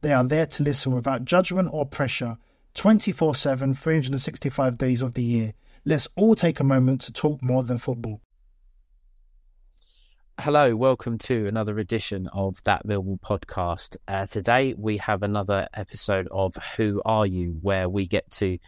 They are there to listen without judgment or pressure 24 7, 365 days of the year. Let's all take a moment to talk more than football. Hello, welcome to another edition of That Millwall podcast. Uh, today we have another episode of Who Are You, where we get to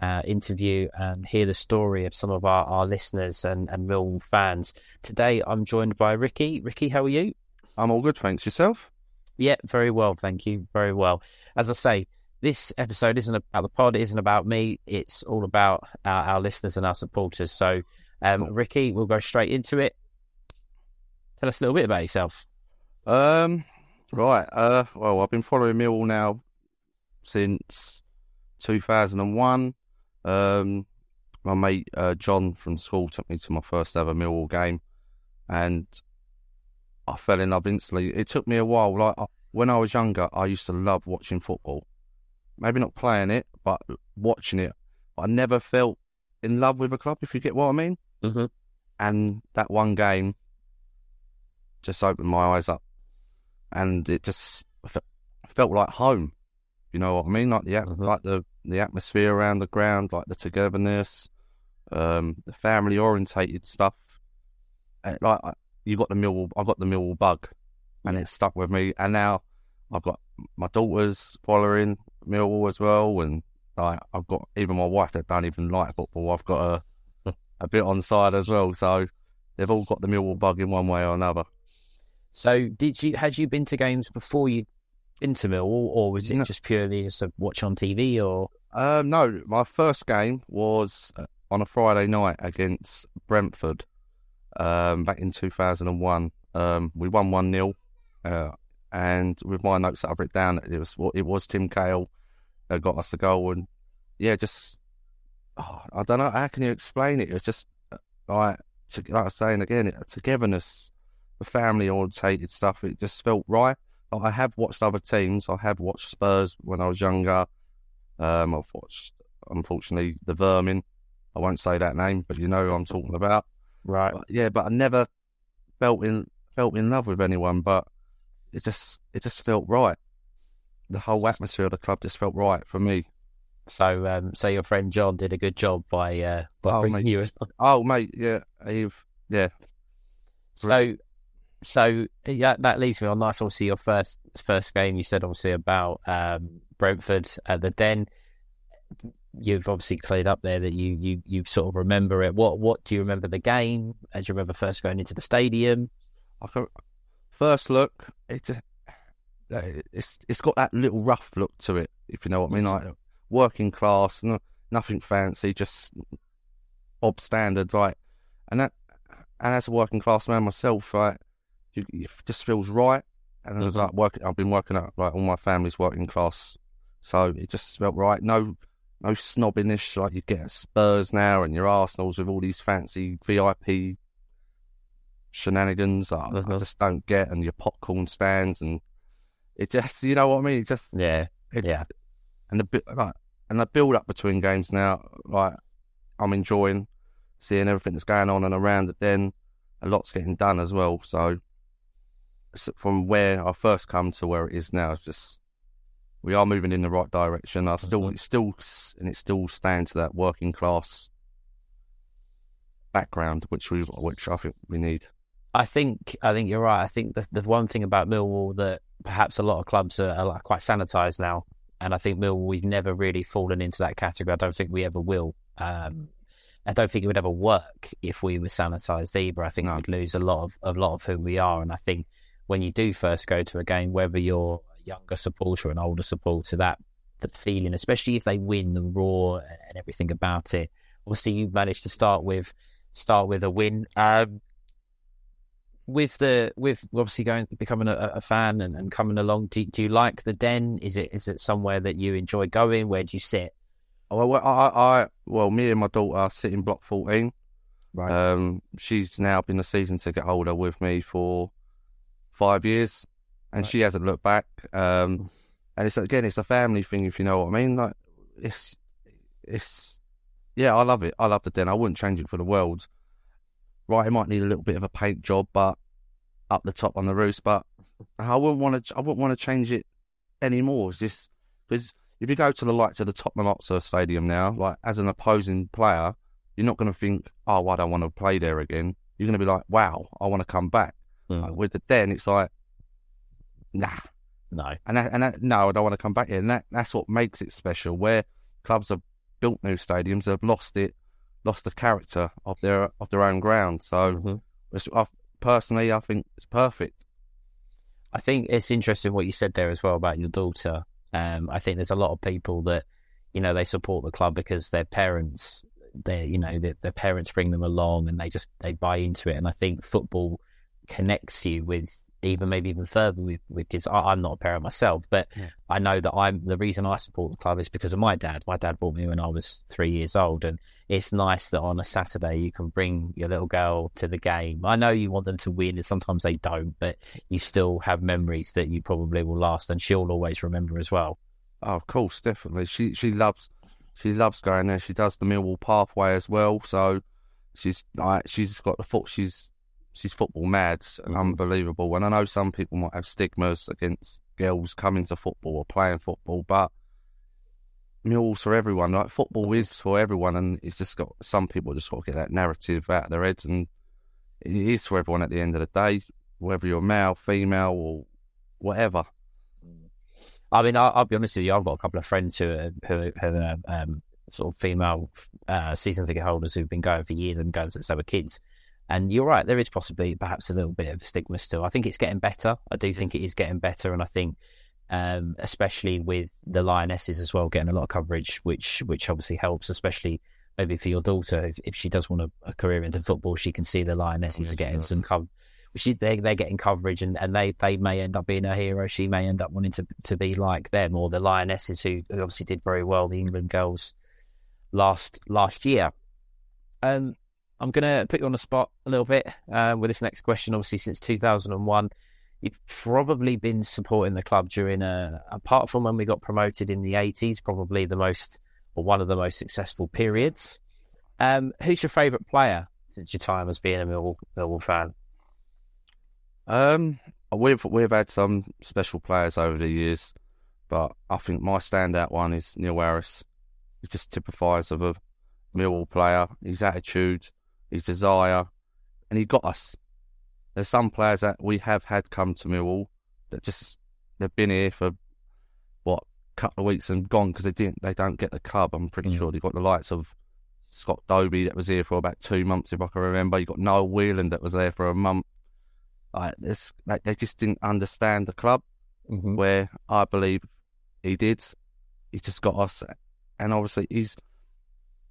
uh, interview and hear the story of some of our, our listeners and, and Millwall fans. Today I'm joined by Ricky. Ricky, how are you? I'm all good, thanks. Yourself? Yeah, very well, thank you. Very well. As I say, this episode isn't about the pod, it isn't about me. It's all about our, our listeners and our supporters. So, um, Ricky, we'll go straight into it. Tell us a little bit about yourself. Um, right. Uh, well, I've been following Millwall now since 2001. Um, my mate uh, John from school took me to my first ever Millwall game, and I fell in love instantly. It took me a while. Like when I was younger, I used to love watching football. Maybe not playing it, but watching it. I never felt in love with a club, if you get what I mean. Mm-hmm. And that one game just opened my eyes up, and it just felt like home. You know what I mean? Like the mm-hmm. like the the atmosphere around the ground, like the togetherness, um, the family orientated stuff. Like you got the Millwall, I got the Millwall bug, and yeah. it stuck with me. And now I've got my daughters following Millwall as well, and like I've got even my wife that don't even like football. I've got a a bit on side as well, so they've all got the Millwall bug in one way or another. So, did you had you been to games before you been to Millwall, or was it no. just purely just a watch on TV? Or um, no, my first game was uh, on a Friday night against Brentford um, back in 2001. Um, we won 1 0. Uh, and with my notes that I've written down, it was it was Tim Cahill that got us the goal. And yeah, just, oh, I don't know, how can you explain it? It's just uh, like, like I was saying again, togetherness, the family orientated stuff, it just felt right. I have watched other teams. I have watched Spurs when I was younger. Um, I've watched, unfortunately, the Vermin. I won't say that name, but you know who I'm talking about. Right. But, yeah, but I never felt in felt in love with anyone, but it just it just felt right. The whole atmosphere of the club just felt right for me. So, um, so your friend John did a good job by uh, by oh, bringing mate. you. Oh, mate, yeah, Eve, yeah. So, so yeah, that leads me on. Nice, obviously, your first first game. You said obviously about um, Brentford at the Den you've obviously cleared up there that you you you sort of remember it. What what do you remember the game? Do you remember first going into the stadium? I can, first look, it it's it's got that little rough look to it, if you know what I mean, like working class, no, nothing fancy, just ob standard, right? And that, and as a working class man myself, right, you, it just feels right. And mm-hmm. I was like working, I've been working at like all my family's working class, so it just felt right. No no snobbiness like you get at Spurs now and your Arsenals with all these fancy VIP shenanigans. I, uh-huh. I, just don't get, and your popcorn stands, and it just, you know what I mean? It just, yeah, it, yeah. And the like, and the build up between games now, like I'm enjoying seeing everything that's going on and around the Den A lot's getting done as well. So from where I first come to where it is now, it's just we are moving in the right direction. I still, Mhm. it's still, and it still stands to that working class background, which we, which I think we need. I think I think you're right. I think the the one thing about Millwall that perhaps a lot of clubs are, are like quite sanitised now, and I think Millwall we've never really fallen into that category. I don't think we ever will. Um, I don't think it would ever work if we were sanitised either. I think No. we'd lose a lot of a lot of who we are. And I think when you do first go to a game, whether you're younger supporter or an older supporter, that the feeling, especially if they win the raw and everything about it. Obviously, you managed to start with start with a win. Um, with the with obviously going becoming a, a fan and, and coming along, do, do you like the den? Is it is it somewhere that you enjoy going? Where do you sit? Oh, Well, I, I, I, well, me and my daughter sit in block fourteen. Right. Um, she's now been a season ticket holder with me for five years, and Right. she hasn't looked back. Um, and it's again, it's a family thing, if you know what I mean. Like, it's, it's, yeah, I love it. I love the den. I wouldn't change it for the world. Right, it might need a little bit of a paint job, but up the top on the roof. But I wouldn't want to. I wouldn't want to change it anymore. It's just because if you go to the likes of the Tottenham Hotspur Stadium now, like as an opposing player, you're not going to think, "Oh, I don't want to play there again." You're going to be like, "Wow, I want to come back." Mm. Like, with the Den, it's like, "Nah," No. and that, and that, no, I don't want to come back here. And that that's what makes it special. Where clubs have built new stadiums, have lost it, lost the character of their of their own ground. So, Mhm. it's, I, personally, I think it's perfect. I think it's interesting what you said there as well about your daughter. Um, I think there's a lot of people that, you know, they support the club because their parents, they, you know, their, their parents bring them along and they just they buy into it. And I think football connects you with even maybe even further with, with kids. I, I'm not a parent myself, but Yeah. I know that I'm the reason I support the club is because of my dad. My dad bought me when I was three years old, and it's nice that on a Saturday you can bring your little girl to the game. I know you want them to win, and sometimes they don't, but you still have memories that you probably will last, and she'll always remember as well. Oh, of course, definitely. She she loves she loves going there. She does the Millwall pathway as well. So she's like she's got the foot. She's she's football mad and Mhm. unbelievable. And I know some people might have stigmas against girls coming to football or playing football, but Millwall's for everyone. Like football is for everyone, and it's just got some people just got to get that narrative out of their heads, and it is for everyone at the end of the day, whether you're male, female, or whatever. I mean, I'll, I'll be honest with you. I've got a couple of friends who are, who, who are um, sort of female uh, season ticket holders who've been going for years and going since they were kids. And you're right, there is possibly perhaps a little bit of stigma still. I think it's getting better. I do think it is getting better, and I think, um, especially with the Lionesses as well, getting a lot of coverage, which which obviously helps, especially maybe for your daughter if, if she does want a, a career into football, she can see the Lionesses are getting some coverage. She, they, they're getting coverage and, and they, they may end up being a hero. She may end up wanting to, to be like them or the Lionesses who, who obviously did very well, the England girls last last year. Um, I'm going to put you on the spot a little bit uh, with this next question. Obviously, since 2001, you've probably been supporting the club during, a, apart from when we got promoted in the 80s, probably the most or one of the most successful periods. Um, who's your favourite player since your time as being a Millwall, Millwall fan? Um, we've we've had some special players over the years, but I think my standout one is Neil Harris. He just typifies of a Millwall player. His attitude, his desire, and he got us. There's some players that we have had come to Millwall that just they've been here for what couple of weeks and gone because they didn't they don't get the club. I'm pretty Mm. sure they got the likes of Scott Dobie that was here for about two months if I can remember. You got Noel Whelan that was there for a month. Like this, like they just didn't understand the club. Mm-hmm. Where I believe he did. He just got us, and obviously he's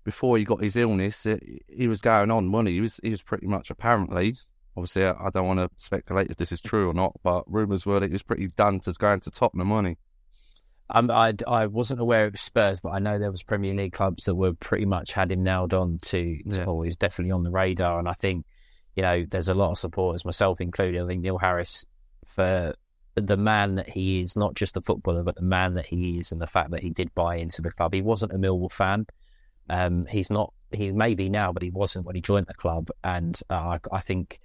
before he got his illness, it, he was going on money. He was he was pretty much apparently. Obviously, I, I don't want to speculate if this is true or not, but rumours were that he was pretty done to going to Tottenham money. Um, I, I wasn't aware of Spurs, but I know there was Premier League clubs that were pretty much had him nailed on to, to Yeah. or he was definitely on the radar. And I think, you know, there's a lot of supporters, myself included. I think Neil Harris, for the man that he is, not just the footballer, but the man that he is, and the fact that he did buy into the club. He wasn't a Millwall fan. Um, he's not. He may be now, but he wasn't when he joined the club. And uh, I, I think,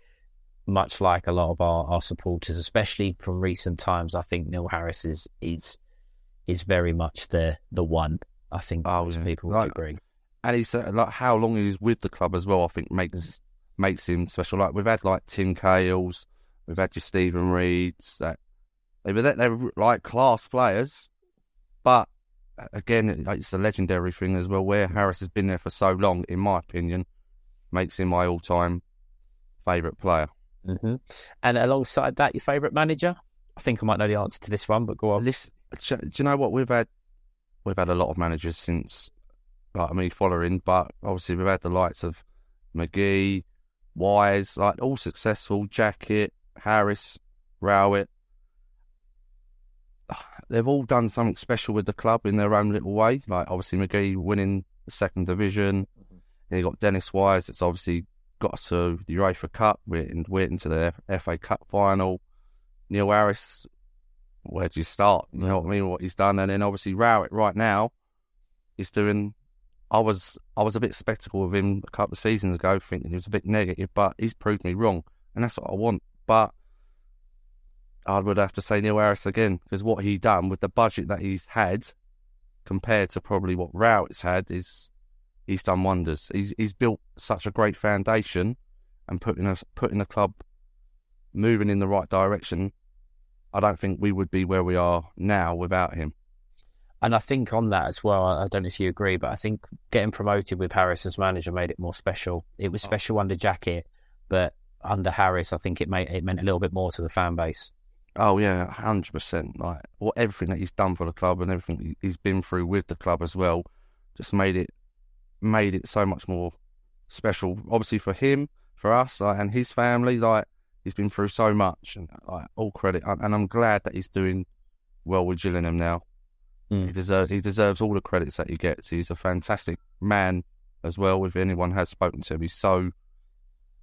much like a lot of our, our supporters, especially from recent times, I think Neil Harris is is is very much the the one. I think Oh, most yeah. people would Like- agree. and he's uh, like how long he's with the club as well. I think makes makes him special. Like we've had like Tim Cahills, we've had your Steven Reids. That they were they were like class players, but uh, again, it's a legendary thing as well. Where Harris has been there for so long, in my opinion, makes him my all-time favourite player. hmm And alongside that, your favourite manager? I think I might know the answer to this one, but go on. Do you know what we've had? We've had a lot of managers since, like me following, but obviously we've had the likes of McGhee, Wise, like all successful. Jackett, Harris, Rowett. They've all done something special with the club in their own little way. Like obviously McGhee winning the second division. Mm-hmm. Then you got Dennis Wise, that's obviously got us to the UEFA Cup. We're, in, we're into the FA Cup final. Neil Harris where do you start? You know what I mean? What he's done, and then obviously Rowett right now is doing. I was I was a bit spectacle of him a couple of seasons ago, thinking he was a bit negative, but he's proved me wrong, and that's what I want. But I would have to say Neil Harris again because what he done with the budget that he's had, compared to probably what Rowett's had, is he's done wonders. He's he's built such a great foundation, and putting us putting the club moving in the right direction I don't think we would be where we are now without him. And I think on that as well, I don't know if you agree, but I think getting promoted with Harris as manager made it more special. It Oh. was special under Jackett, but under Harris, I think it made it meant a little bit more to the fan base. Oh yeah, hundred percent. Like what everything that he's done for the club and everything he- he's been through with the club as well, just made it made it so much more special. Obviously for him, for us, like, and his family. Like he's been through so much, and like all credit. And, and I'm glad that he's doing well with Gillingham now. Mm. He deserves he deserves all the credits that he gets. He's a fantastic man as well. If anyone has spoken to him, he's so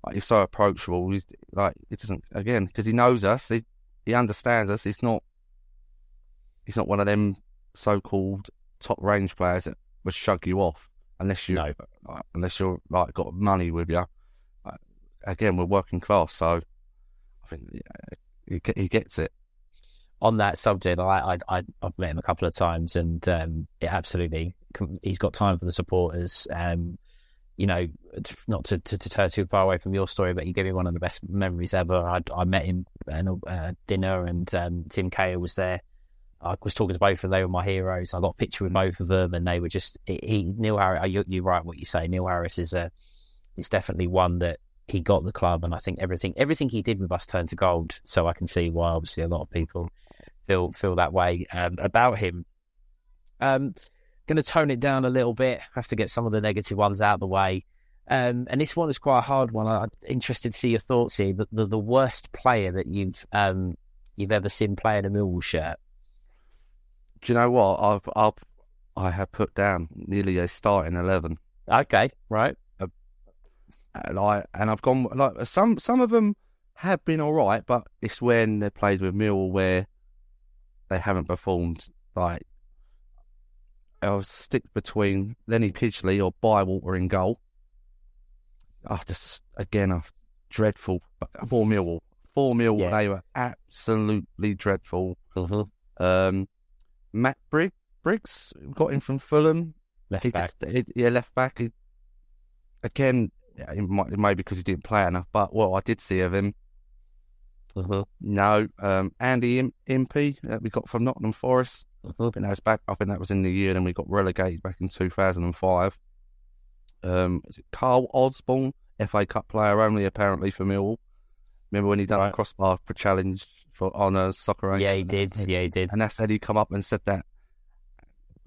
like, he's so approachable. He's like it doesn't again because he knows us. He he understands us. He's not he's not one of them so-called top range players that would shug you off unless you No. like, unless you're like got money with you. Like, again, we're working class, so I think yeah, he he gets it. on that subject, I, I, I I've met him a couple of times, and um, it absolutely he's got time for the supporters. Um, you know, not to, to deter too far away from your story, but you gave me one of the best memories ever. I, I met him at a uh, dinner, and um, Tim Cahill was there. I was talking to both of them; they were my heroes. I got a picture with both of them, and they were just he, Neil Harris. You, you're right, what you say. Neil Harris is a is definitely one that he got the club, and I think everything everything he did with us turned to gold. So I can see why, obviously, a lot of people feel feel that way um, about him. Um, going to tone it down a little bit. Have to get some of the negative ones out of the way. Um, and this one is quite a hard one. I'm interested to see your thoughts here. But the, the worst player that you've um, you've ever seen play in a Millwall shirt. Do you know what I've I've I have put down nearly a starting eleven. Okay, right. And I and I've gone like some some of them have been all right, but it's when they played with Millwall where they haven't performed. Like I'll stick between Lenny Pidgeley or Bywater in goal. I just again, a dreadful for Millwall. four Millwall, Yeah. they were absolutely dreadful. Mm-hmm. Um, Matt Brig- Briggs got in from Fulham. Left He back. just, he, yeah, left back. He, again, it might, it may because he didn't play enough, but what I did see of him, Mm-hmm. no. Um, Andy Im- Impey that we got from Nottingham Forest. I think that was back. I think that was in the year. Then we got relegated back in two thousand and five. Um, is it Carl Osborne, FA Cup player only apparently for Millwall? Remember when he done Right. a crossbar for challenge for on a soccer? Yeah, he did. Yeah, he did. And that's how he come up and said that.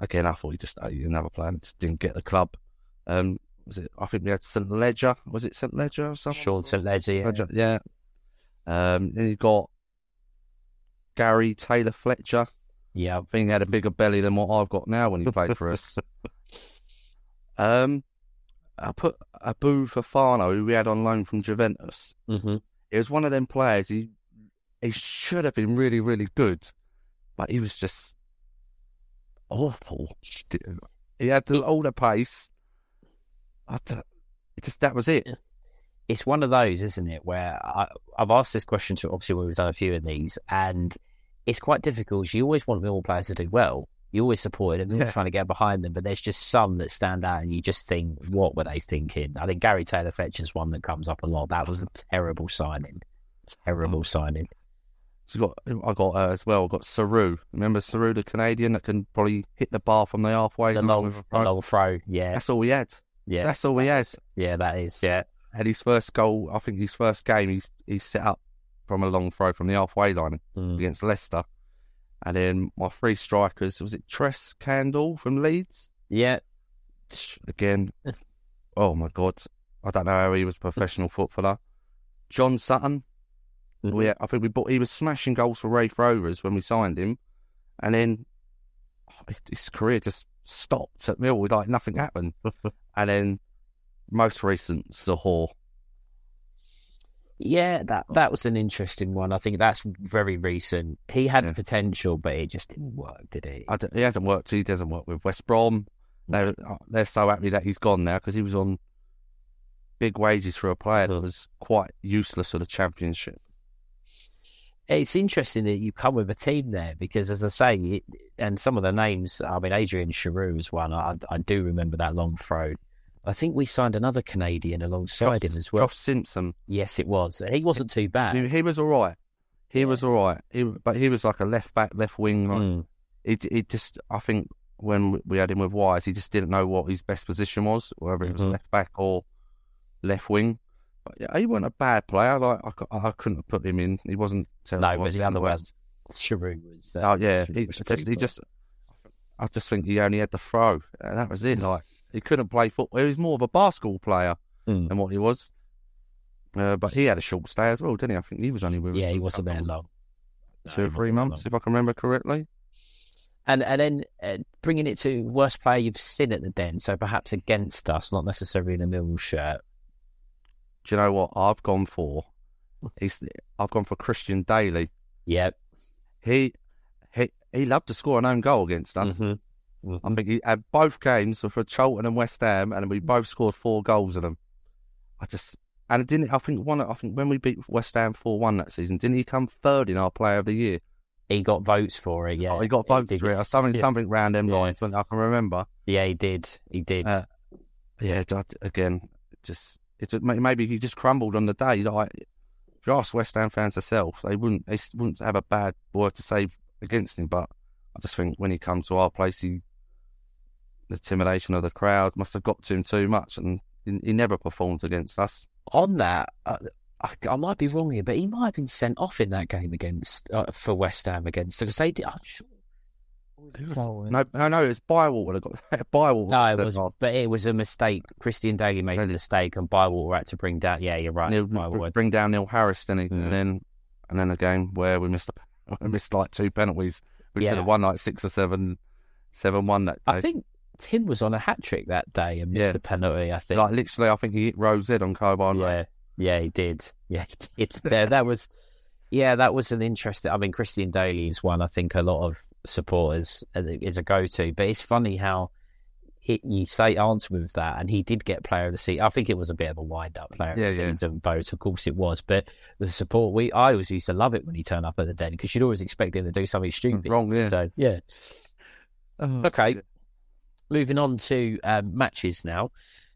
Again, I thought he just uh, another player and just didn't get the club. Um, was it? I think we had St Ledger. Was it St Ledger or something? Sean St Ledger. Yeah. Ledger, yeah. Um, then you got Gary Taylor Fletcher. Yeah. I think he had a bigger belly than what I've got now when he played for us. Um, I put Abu Fafano, who we had on loan from Juventus. Mm-hmm. It was one of them players. He he should have been really, really good, but he was just awful. He had the, the pace. I just that was it. it's one of those, isn't it, where I, I've asked this question to obviously when we've done a few of these, and it's quite difficult. You always want Millwall players to do well, You always support them, you're trying to get behind them, but there's just some that stand out, and you just think, what were they thinking? I think Gary Taylor Fletcher's one that comes up a lot. That was a terrible signing, terrible signing. So got I got uh, as well. I got Serioux. Remember Serioux, the Canadian that can probably hit the bar from the halfway. The long, the throw? long throw, yeah, That's all he had. yeah, That's all he had. yeah. That is, yeah, Had his first goal. I think his first game. He's he set up from a long throw from the halfway line Mm. against Leicester. And then my three strikers was it Tresor Kandol from Leeds yeah. again. oh my god, I don't know how he was a professional footballer. John Sutton. Mhm. We, I think we bought. He was smashing goals for Raith Rovers when we signed him, and then oh, his career just stopped at Mill. Like nothing happened. and then most recent Zohore. Yeah, that that was an interesting one. I think that's very recent. He had Yeah. potential, but it just didn't work, did it? He hasn't worked. He doesn't work with West Brom. They're uh, they're so happy that he's gone now because he was on big wages for a player that was quite useless for the championship. It's interesting that you come with a team there because, as I say, it, and some of the names. I mean, Adrian Serioux was one. I, I do remember that long throw. I think we signed another Canadian alongside him as well. Josh Simpson. Yes, it was. And He wasn't too bad. He, he was all right. He was all right. He, but he was like a left back, left wing. Like, Mm. he, he just, I think, when we had him with Wise, he just didn't know what his best position was, whether it was Mhm. left back or left wing. But yeah, he wasn't a bad player. Like I, I couldn't have put him in. He wasn't terrible. No, but was the he? other one, West- was. Uh, Oh yeah, Serioux he was just, he just. I just think he only had the throw, and that was it. Like he couldn't play football. He was more of a basketball player Mm. than what he was. Uh, but he had a short stay as well, didn't he? I think he was only with us Yeah, he wasn't there long. Two or three months, if I can remember correctly. And and then uh, bringing it to worst player you've seen at the Den, so perhaps against us, not necessarily in a Mill shirt. Do you know what I've gone for? He's, I've gone for Christian Dailly. Yep. He he he loved to score an own goal against us. Mm-hmm. I think he had both games were for Charlton and West Ham, and we both scored four goals in them. I just and it didn't. I think one. I think when we beat West Ham four one that season, didn't he come third in our Player of the Year? He got votes for it. Yeah, Oh, he got votes did. for it or something. Yeah. Something round them Yeah. lines. When I can remember. Yeah, he did. He did. Uh, Yeah, again, just it's maybe he just crumbled on the day. Like if you ask West Ham fans themselves, they wouldn't they wouldn't have a bad word to say against him. But I just think when he comes to our place, he the intimidation of the crowd must have got to him too much, and he, he never performed against us. On that, uh, I, I might be wrong here, but he might have been sent off in that game against uh, for West Ham against because they did. I'm sure. No, no, no, it was Bywater that got Bywater. No, it was, off. but it was a mistake. Christian Dailly made a mistake, and Bywater had to bring down. Yeah, you're right. And he'll Bywater. bring down Neil Harris, didn't he? Mm. And then and then a game where we missed a, we missed like two penalties. We Yeah. should have won like six or seven, seven one that day. I think Tim was on a hat trick that day and missed Yeah. the penalty. I think. Like literally, I think he hit Rose Ed on Coburn. yeah, yeah, he did. Yeah, he did. there, that was. Yeah, that was an interesting. I mean, Christian Dailly is one I think a lot of supporters uh, is a go-to. But it's funny how it, you say answer with that, and he did get player of the season. I think it was a bit of a wind-up player Yeah, of the yeah. season vote. Of course, it was. But the support we, I always used to love it when he turned up at the den because you'd always expect him to do something stupid. Wrong, yeah. So yeah. Oh, Okay. Moving on to um, matches now.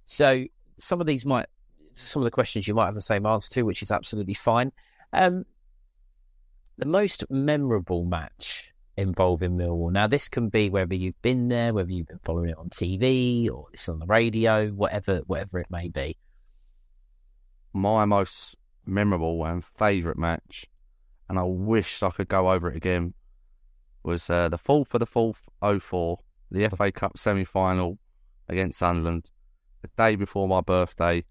So some of these might, some of the questions you might have the same answer to, which is absolutely fine. Um, the most memorable match involving Millwall. Now, this can be whether you've been there, whether you've been following it on TV or it's on the radio, whatever, whatever it may be. My most memorable and favourite match, and I wish I could go over it again, was uh, the fourth for the fourth 04, the FA Cup semi final against Sunderland, the day before my birthday,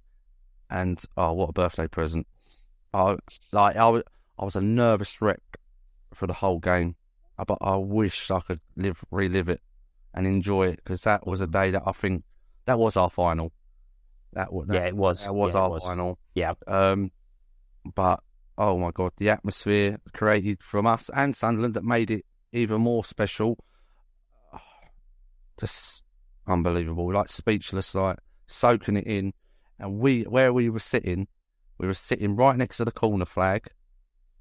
and oh, what a birthday present! I like I was I was a nervous wreck for the whole game, Uh, but I wish I could live relive it and enjoy it because that was a day that I think that was our final. That was yeah, it was. that was yeah, our was. final. Yeah. Um, but oh my god, the atmosphere created from us and Sunderland that made it even more special. Just unbelievable, like speechless, like soaking it in. And we, where we were sitting, we were sitting right next to the corner flag,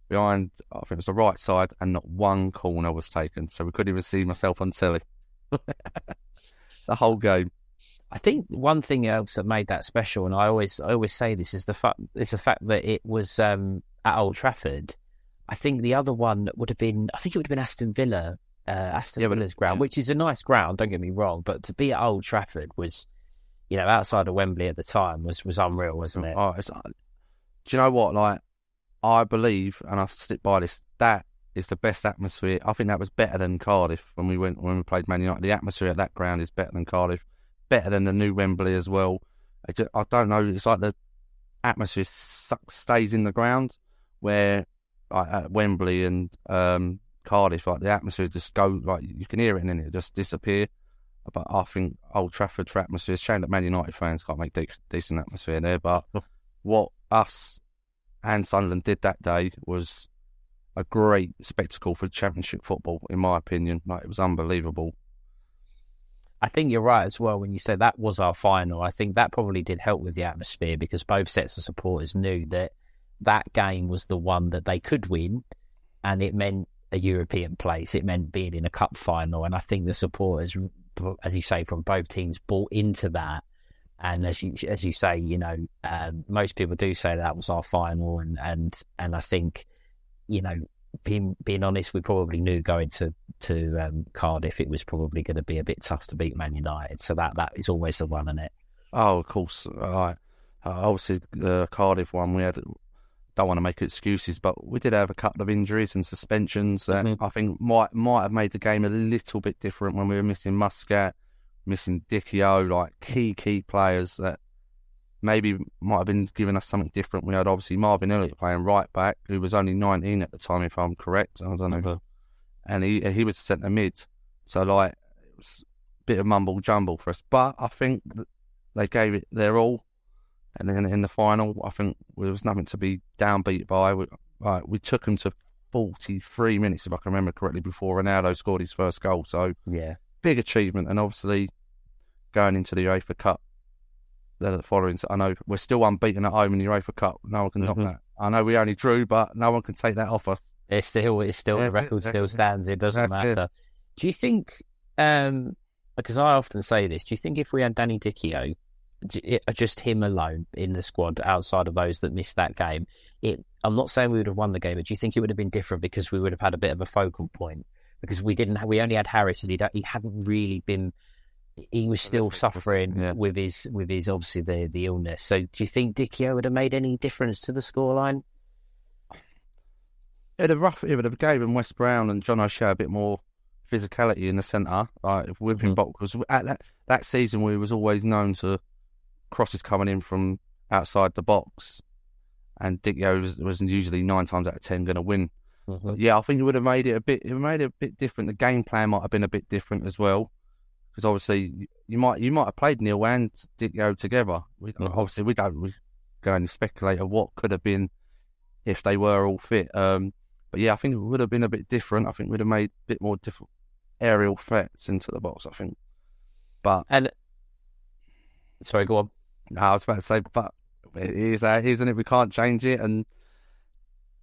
behind I think it was the right side, and not one corner was taken, so we couldn't even see myself on telly. the whole game. I think one thing else that made that special, and I always I always say this is the fact is the fact that it was um, at Old Trafford. I think the other one would have been I think it would have been Aston Villa, uh, Aston Yeah, Villa's ground, which is a nice ground. Don't get me wrong, but to be at Old Trafford was, you know, outside of Wembley at the time was was unreal, wasn't it? Oh, it's, do you know what? Like, I believe, and I stick by this. That is the best atmosphere. I think that was better than Cardiff when we went when we played Man United. The atmosphere at that ground is better than Cardiff, better than the new Wembley as well. I, just, I don't know. It's like the atmosphere suck, stays in the ground, where like, at Wembley and um, Cardiff, like the atmosphere just go like you can hear it and then it just disappear. But I think Old Trafford for atmosphere. It's a shame that Man United fans can't make de- decent atmosphere there. But oh. what us and Sunderland did that day was a great spectacle for Championship football, in my opinion. Like it was unbelievable. I think you're right as well when you say that was our final. I think that probably did help with the atmosphere because both sets of supporters knew that that game was the one that they could win, and it meant a European place. It meant being in a cup final, and I think the supporters, as you say, from both teams bought into that. And as you as you say, you know, um, most people do say that was our final, and and and I think, you know, being being honest, we probably knew going to to um, Cardiff, it was probably going to be a bit tough to beat Man United. So that that is always the one, isn't it? Oh, of course. Right. Uh, obviously, the Cardiff one, we had. Don't want to make excuses, but we did have a couple of injuries and suspensions that Mhm. I think might might have made the game a little bit different when we were missing Muscat, missing Dichio, like key key players that maybe might have been giving us something different. We had obviously Marvin Elliott playing right back, who was only 19 at the time, if I'm correct. I don't know, and he he was centre mid, so like it was a bit of mumble jumble for us. But I think they gave it their all, and then in the final, I think there was nothing to be downbeat by. We, like, we took them to 43 minutes, if I can remember correctly, before Ronaldo scored his first goal. So Yeah. big achievement, and obviously going into the UEFA Cup. The following, I know we're still unbeaten at home in the UEFA Cup. No one can knock Mhm. that. I know we only drew, but no one can take that off us. It's still it's still the That's it, record still stands. It doesn't That's it. matter. Do you think? um Because I often say this. Do you think if we had Danny Dichio, Uh, just him alone in the squad, outside of those that missed that game, it? I'm not saying we would have won the game, but do you think it would have been different because we would have had a bit of a focal point? Because we didn't. We only had Harris, and he he hadn't really been. He was still suffering Yeah. with his with his obviously the the illness. So do you think Dichio would have made any difference to the scoreline? It'd have rough. It would have gave him Wes Brown and John O'Shea a bit more physicality in the centre, like whipping hmm. box. Because at that that season, we was always known to crosses coming in from outside the box, and Dichio was, was usually nine times out of ten going to win. But yeah, I think it would have made it a bit. It made it a bit different. The game plan might have been a bit different as well, because obviously you might you might have played Neil and Dichio together. We, Mhm. Obviously, we don't we go and speculate on what could have been if they were all fit. Um, but yeah, I think it would have been a bit different. I think we'd have made a bit more different aerial threats into the box. I think, but And sorry, go on. No, I was about to say, but it is is, isn't it? We can't change it, and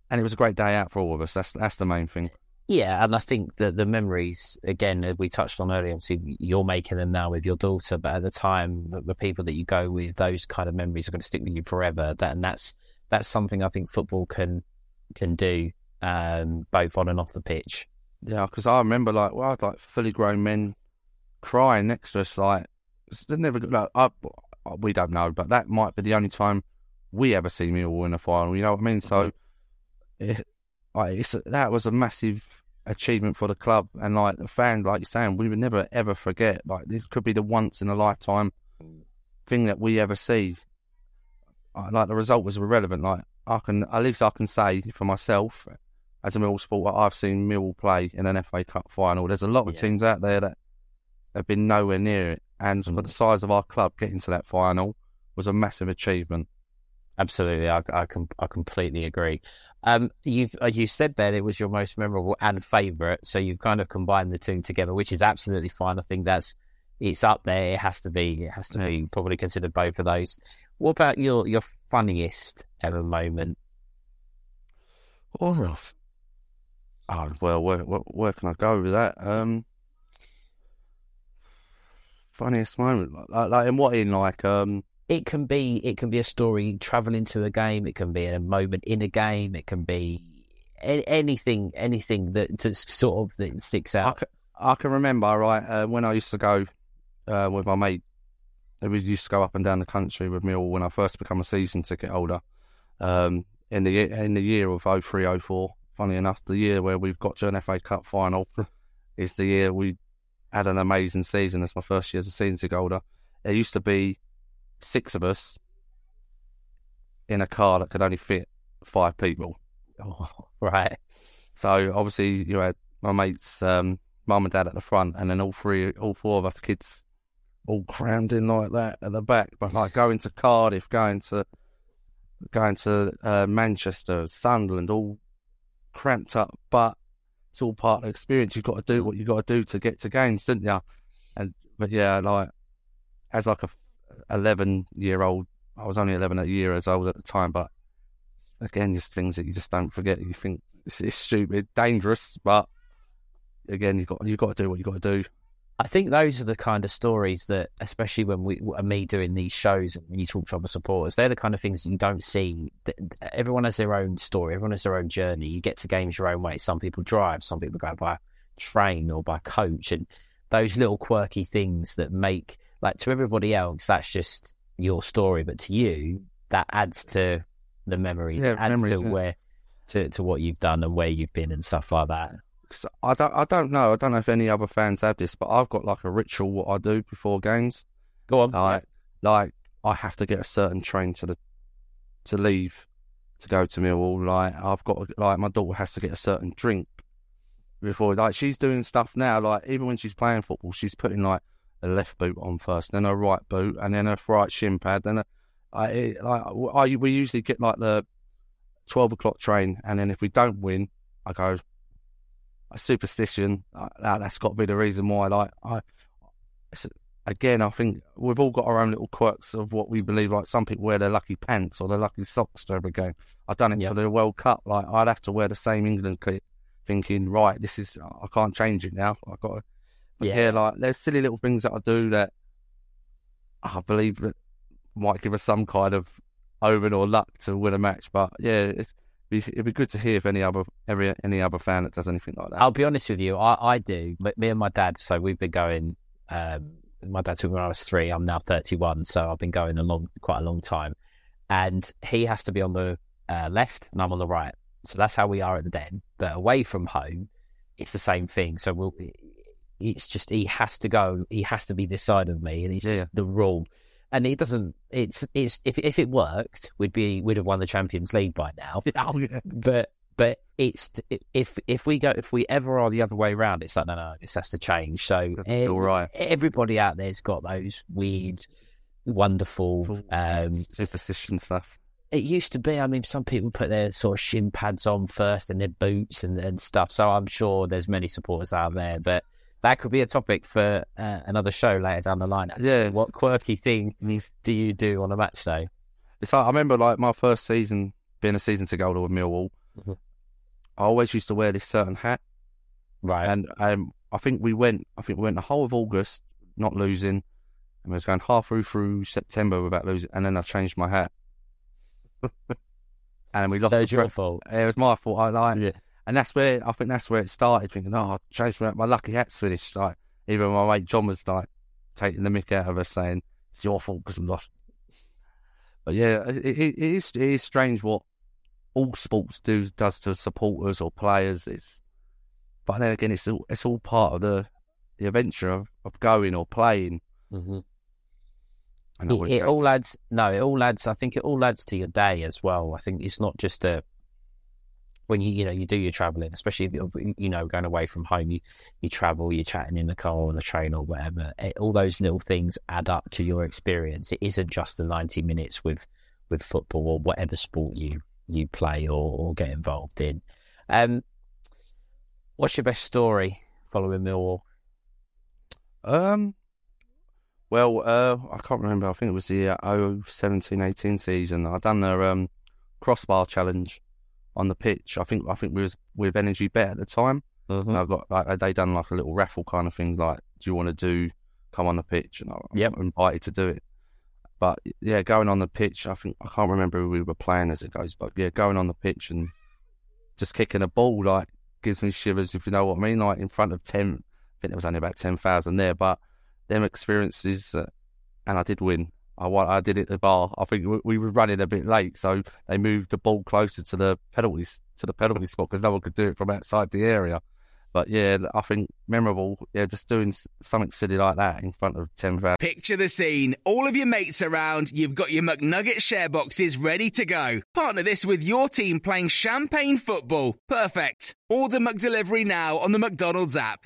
and it was a great day out for all of us. That's that's the main thing. Yeah, and I think that the memories, again, as we touched on earlier, obviously you're making them now with your daughter, but at the time, the, the people that you go with, those kind of memories are going to stick with you forever. That and that's that's something I think football can can do, um, both on and off the pitch. Yeah, because I remember like well, I'd like fully grown men crying next to us. Like it's never like I, we don't know, but that might be the only time we ever see Millwall in a final. You know what I mean? So it, like, it's a, that was a massive achievement for the club, and like the fans, like you're saying, we would never ever forget. Like this could be the once in a lifetime thing that we ever see. Uh, Like the result was irrelevant. Like I can at least I can say for myself as a Mill supporter, I've seen Mill play in an FA Cup final. There's a lot of Yeah. teams out there that have been nowhere near it, and for Mm. the size of our club, getting to that final was a massive achievement. Absolutely, I, I, I completely agree. Um, you've uh, you said that it was your most memorable and favourite, so you've kind of combined the two together, which is absolutely fine. I think that's it's up there. It has to be. It has to be probably considered both of those. What about your your funniest ever moment? Oh, oh well, where, where, where can I go with that? Um, funniest moment, like, like, in what in like um it can be it can be a story traveling to a game. It can be a moment in a game. It can be a- anything anything that that's sort of that sticks I out. can, I can remember right uh, when I used to go uh, with my mate. We used to go up and down the country with me all when I first become a season ticket holder. Um, in the in the year of 03, 04, funny enough, the year where we've got to an FA Cup final is the year we had an amazing season. That's my first year as a season ticket holder. There used to be six of us in a car that could only fit five people. Oh, right. So obviously you had my mate's um, mum and dad at the front, and then all three, all four of us kids, all crammed in like that at the back. But like going to Cardiff, going to going to uh, Manchester, Sunderland, all cramped up. But it's all part of the experience. You've got to do mm. what you've got to do to get to games, didn't you? And but yeah, like as like a eleven year old, I was only eleven a year as old at the time, but again, just things that you just don't forget. You think it's, it's stupid, dangerous, but again, you got you got to do what you've got to do. I think those are the kind of stories that, especially when we, and me doing these shows and you talk to other supporters, they're the kind of things you don't see. Everyone has their own story. Everyone has their own journey. You get to games your own way. Some people drive. Some people go by train or by coach, and those little quirky things that make like to everybody else that's just your story, but to you that adds to the memories. Yeah, it adds memories, to yeah. where to to what you've done and where you've been and stuff like that. 'Cause I don't I don't know. I don't know if any other fans have this, but I've got like a ritual what I do before games. Go on. Like like I have to get a certain train to the to leave to go to Millwall. Like I've got like my daughter has to get a certain drink before. Like she's doing stuff now. Like even when she's playing football, she's putting like a left boot on first, then a right boot, and then a right shin pad. Then a, I it, like I we usually get like the twelve o'clock train, and then if we don't win, I go superstition. Uh, that, that's got to be the reason why. Like I, it's, again, I think we've all got our own little quirks of what we believe. Like some people wear their lucky pants or their lucky socks to every game. I've done it Yeah. for the World Cup. Like I'd have to wear the same England kit, thinking, right, this is I can't change it now. I've got to. But Yeah. yeah. like there's silly little things that I do that I believe that might give us some kind of omen or luck to win a match. But yeah, it's, it'd be good to hear if any other every any other fan that does anything like that. I'll be honest with you, I, I do. But me and my dad, so we've been going. Um, my dad took me when I was three. I'm now 31, so I've been going a long, quite a long time. And he has to be on the uh, left, and I'm on the right. So that's how we are at the den. But away from home, it's the same thing. So we'll. It's just he has to go. He has to be this side of me, and it's Yeah. just the rule. And it doesn't. It's it's if if it worked, we'd be we'd have won the Champions League by now oh yeah, but but it's if if we go if we ever are the other way around, it's like no no this has to change. So feel ev- right. everybody out there's got those weird, wonderful. Um, superstition stuff. it used to be. I mean, some people put their sort of shin pads on first and their boots and, and stuff. So I'm sure there's many supporters out there, but. That could be a topic for uh, another show later down the line. actually. Yeah. What quirky thing do you do on a match day? It's like I remember like my first season being a season ticket holder with Millwall. Mhm. I always used to wear this certain hat, Right. and um, I think we went. I think we went the whole of August not losing, and we was going halfway through September without losing, and then I changed my hat, and we lost. so it's your fault. It was my fault. I like, Yeah. And that's where I think that's where it started. Thinking, oh, I changed my, my lucky hat's finished. Like even my mate John was like taking the mick out of us, saying it's your fault because we lost. But yeah, it, it, it is it is strange what all sports do does to supporters or players. It's but then again, it's all it's all part of the the adventure of, of going or playing. hmm And I it, it all adds no it all adds i think it all adds to your day as well i think it's not just a when you you know you do your traveling especially if you're know going away from home you you travel you're chatting in the car or the train or whatever it, all those little things add up to your experience it isn't just the 90 minutes with with football or whatever sport you you play or, or get involved in um what's your best story following millwall Um, well, uh, I can't remember. I think it was the uh, 017-18 season. I done the um crossbar challenge on the pitch. I think I think we was with Energy Bet at the time. Mm-hmm. And I got like they done like a little raffle kind of thing. Like, do you want to do come on the pitch, and I, Yep. I'm invited to do it. But yeah, going on the pitch, I think I can't remember who we were playing as it goes, but yeah, going on the pitch and just kicking a ball like gives me shivers if you know what I mean. Like in front of ten, I think there was only about ten thousand there, but them experiences, uh, and I did win. I won, I did it at the bar. I think we, we were running a bit late, so they moved the ball closer to the penalties to the penalty spot because no one could do it from outside the area. But yeah, I think memorable. Yeah, just doing something silly like that in front of ten thousand. Picture the scene. All of your mates around, you've got your McNugget share boxes ready to go. Partner this with your team playing champagne football. Perfect. Order McDelivery now on the McDonald's app.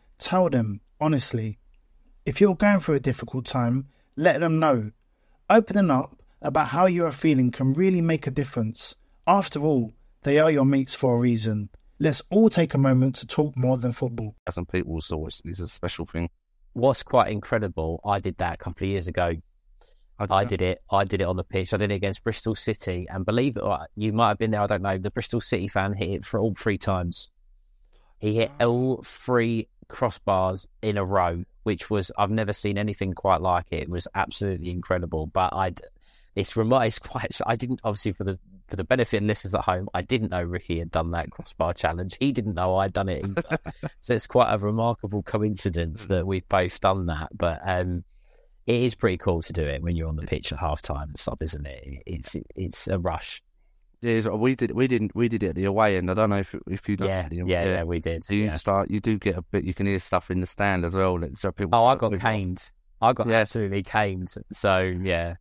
tell them honestly. If you're going through a difficult time, let them know. Opening up about how you are feeling can really make a difference. After all, they are your mates for a reason. Let's all take a moment to talk more than football. thousand people, so it's, it's a special thing. What's quite incredible, I did that a couple of years ago. I did it. I did it on the pitch. I did it against Bristol City, and believe it or not, you might have been there. I don't know. The Bristol City fan hit it for all three times. He hit all three crossbars in a row, which was I've never seen anything quite like it. It was absolutely incredible. But I, it's remote. It's quite. I didn't obviously for the for the benefit of listeners at home. I didn't know Ricky had done that crossbar challenge. He didn't know I'd done it either. so it's quite a remarkable coincidence that we've both done that. But um, it is pretty cool to do it when you're on the pitch at half time and stuff, isn't it? It's it's a rush. Yeah, it's- we did. We didn't. We did it at the away end. I don't know if if you. Yeah, the- yeah, yeah, we did. So you yeah. start. You do get a bit. You can hear stuff in the stand as well. that- people Oh, I got caned. I got Yeah. absolutely caned. So yeah,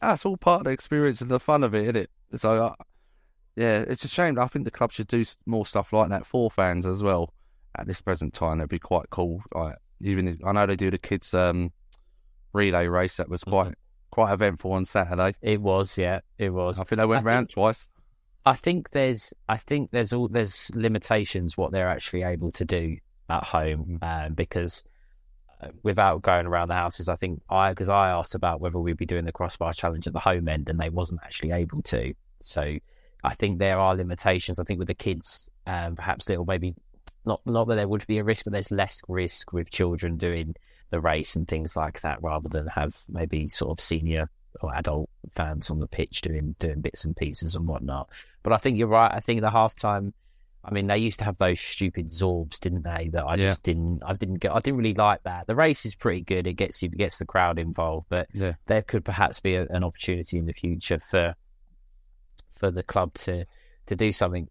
That's all part of the experience and the fun of it, isn't it? So, uh, yeah, it's a shame. I think the club should do more stuff like that for fans as well. At this present time, it'd be quite cool. Like, even if, I know they do the kids' um, relay race. That was quite quite eventful on Saturday. it was. Yeah, it was. I think they went I round think- twice. I think there's I think there's all there's limitations what they're actually able to do at home um, because uh, without going around the houses, I think I because I asked about whether we'd be doing the crossbar challenge at the home end and they wasn't actually able to. So I think there are limitations. I think with the kids, um, perhaps little maybe not not that there would be a risk, but there's less risk with children doing the race and things like that rather than have maybe sort of senior or adult fans on the pitch doing doing bits and pieces and whatnot. But I think you're right. I think the halftime. I mean, they used to have those stupid Zorbs, didn't they? That I Yeah. just didn't. I didn't get. I didn't really like that. The race is pretty good. It gets you, gets the crowd involved. But Yeah. there could perhaps be a, an opportunity in the future for for the club to to do something.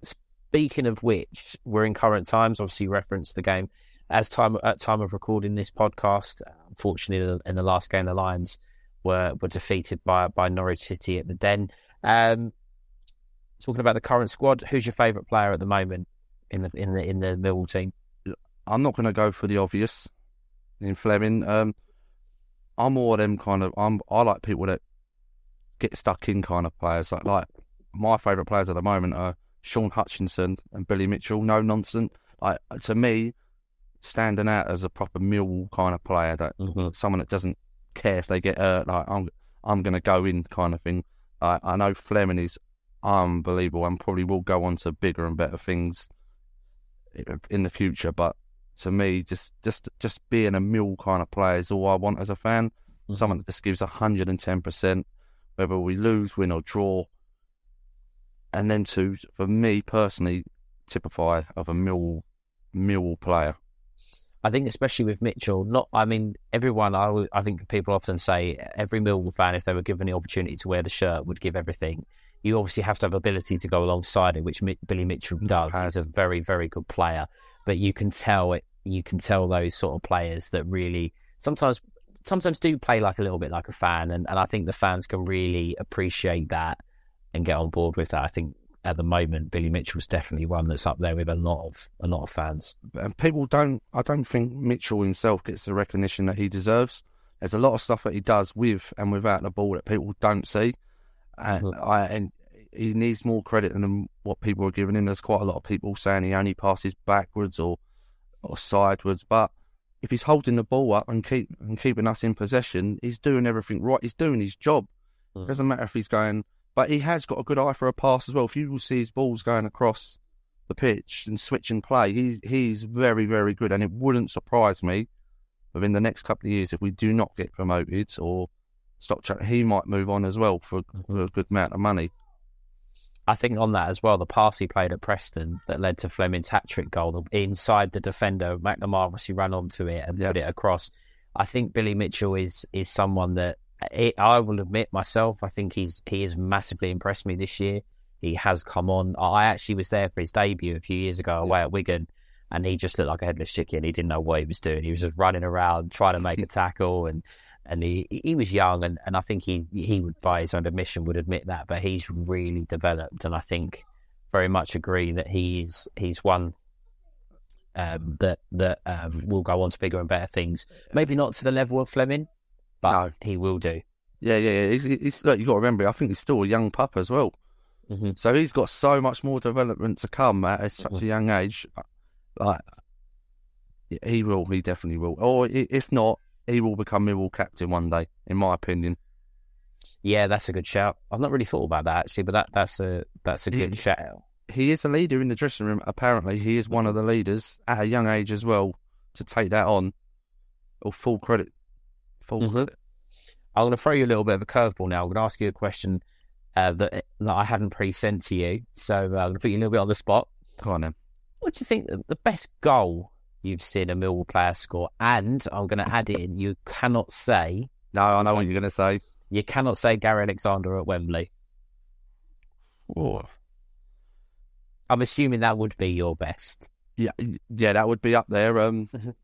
Speaking of which, we're in current times. Obviously, you referenced the game as time at time of recording this podcast. Unfortunately, in the last game, the Lions were were defeated by by Norwich City at the Den. Um, talking about the current squad, who's your favourite player at the moment in the in the in the Millwall team? I'm not going to go for the obvious in Flemming. Um, I'm more them kind of. I'm. I like people that get stuck in kind of players. Like, like my favourite players at the moment are Shaun Hutchinson and Billy Mitchell. No nonsense. Like to me, standing out as a proper Millwall kind of player. That mm-hmm. someone that doesn't care if they get hurt. Like I'm. I'm going to go in kind of thing. I I know Flemming is unbelievable and probably will go on to bigger and better things in the future. But to me, just just just being a mill kind of player is all I want as a fan. Mm-hmm. Someone that just gives hundred and ten percent, whether we lose, win, or draw. And them two, for me personally, typify of a mill mill player. I think especially with Mitchell, not I mean everyone. I I think people often say every Millwall fan, if they were given the opportunity to wear the shirt, would give everything. You obviously have to have ability to go alongside it, which Mi- Billy Mitchell does. He's a very very good player, but you can tell it. You can tell those sort of players that really sometimes sometimes do play like a little bit like a fan, and, and I think the fans can really appreciate that and get on board with that. I think at the moment Billy Mitchell Mitchell's definitely one that's up there with a lot of a lot of fans. and people don't. I don't think Mitchell himself gets the recognition that he deserves. There's a lot of stuff that he does with and without the ball that people don't see, and Mhm. I and he needs more credit than what people are giving him. There's quite a lot of people saying he only passes backwards or or sideways, but if he's holding the ball up and keep and keeping us in possession, he's doing everything right. He's doing his job. Mm. Doesn't matter if he's going, but he has got a good eye for a pass as well. If you will see his balls going across the pitch and switch and play, he's he's very very good, and it wouldn't surprise me within the next couple of years if we do not get promoted or stop chat, he might move on as well for, mm-hmm. for a good amount of money. I think on that as well, the pass he played at Preston that led to Flemming's hat trick goal the- inside the defender, McNamara obviously ran onto it and Yeah. put it across. I think Billy Mitchell is is someone that it, I will admit myself. I think he's he has massively impressed me this year. He has come on. I actually was there for his debut a few years ago away at Wigan, and he just looked like a headless chicken. He didn't know what he was doing. He was just running around trying to make a tackle, and and he he was young, and, and I think he he would by his own admission would admit that. But he's really developed, and I think very much agree that he's he's one um, that that um, will go on to bigger and better things. Maybe not to the level of Flemming, but No. he will do. Yeah, yeah, yeah. He's, he's look, you got to remember, I think he's still a young pup as well. Mhm. So he's got so much more development to come at such a young age. Like yeah, he will, he definitely will. Or if not, he will become Millwall captain one day, in my opinion. Yeah, that's a good shout. I've not really thought about that actually, but that that's a that's a He- good shout. He is a leader in the dressing room. Apparently, he is one of the leaders at a young age as well to take that on. Or full credit, full Mhm. credit. I'm going to throw you a little bit of a curveball now. I'm going to ask you a question uh, that that I hadn't pre-sent to you, so uh, I'm going to put you a little bit on the spot. Come on then. What do you think the, the best goal you've seen a Millwall player score? And I'm going to add in: you cannot say No, I know what you're going to say. you cannot say Gary Alexander at Wembley. Oh. I'm assuming that would be your best. Yeah, yeah, that would be up there. Um, Mhm.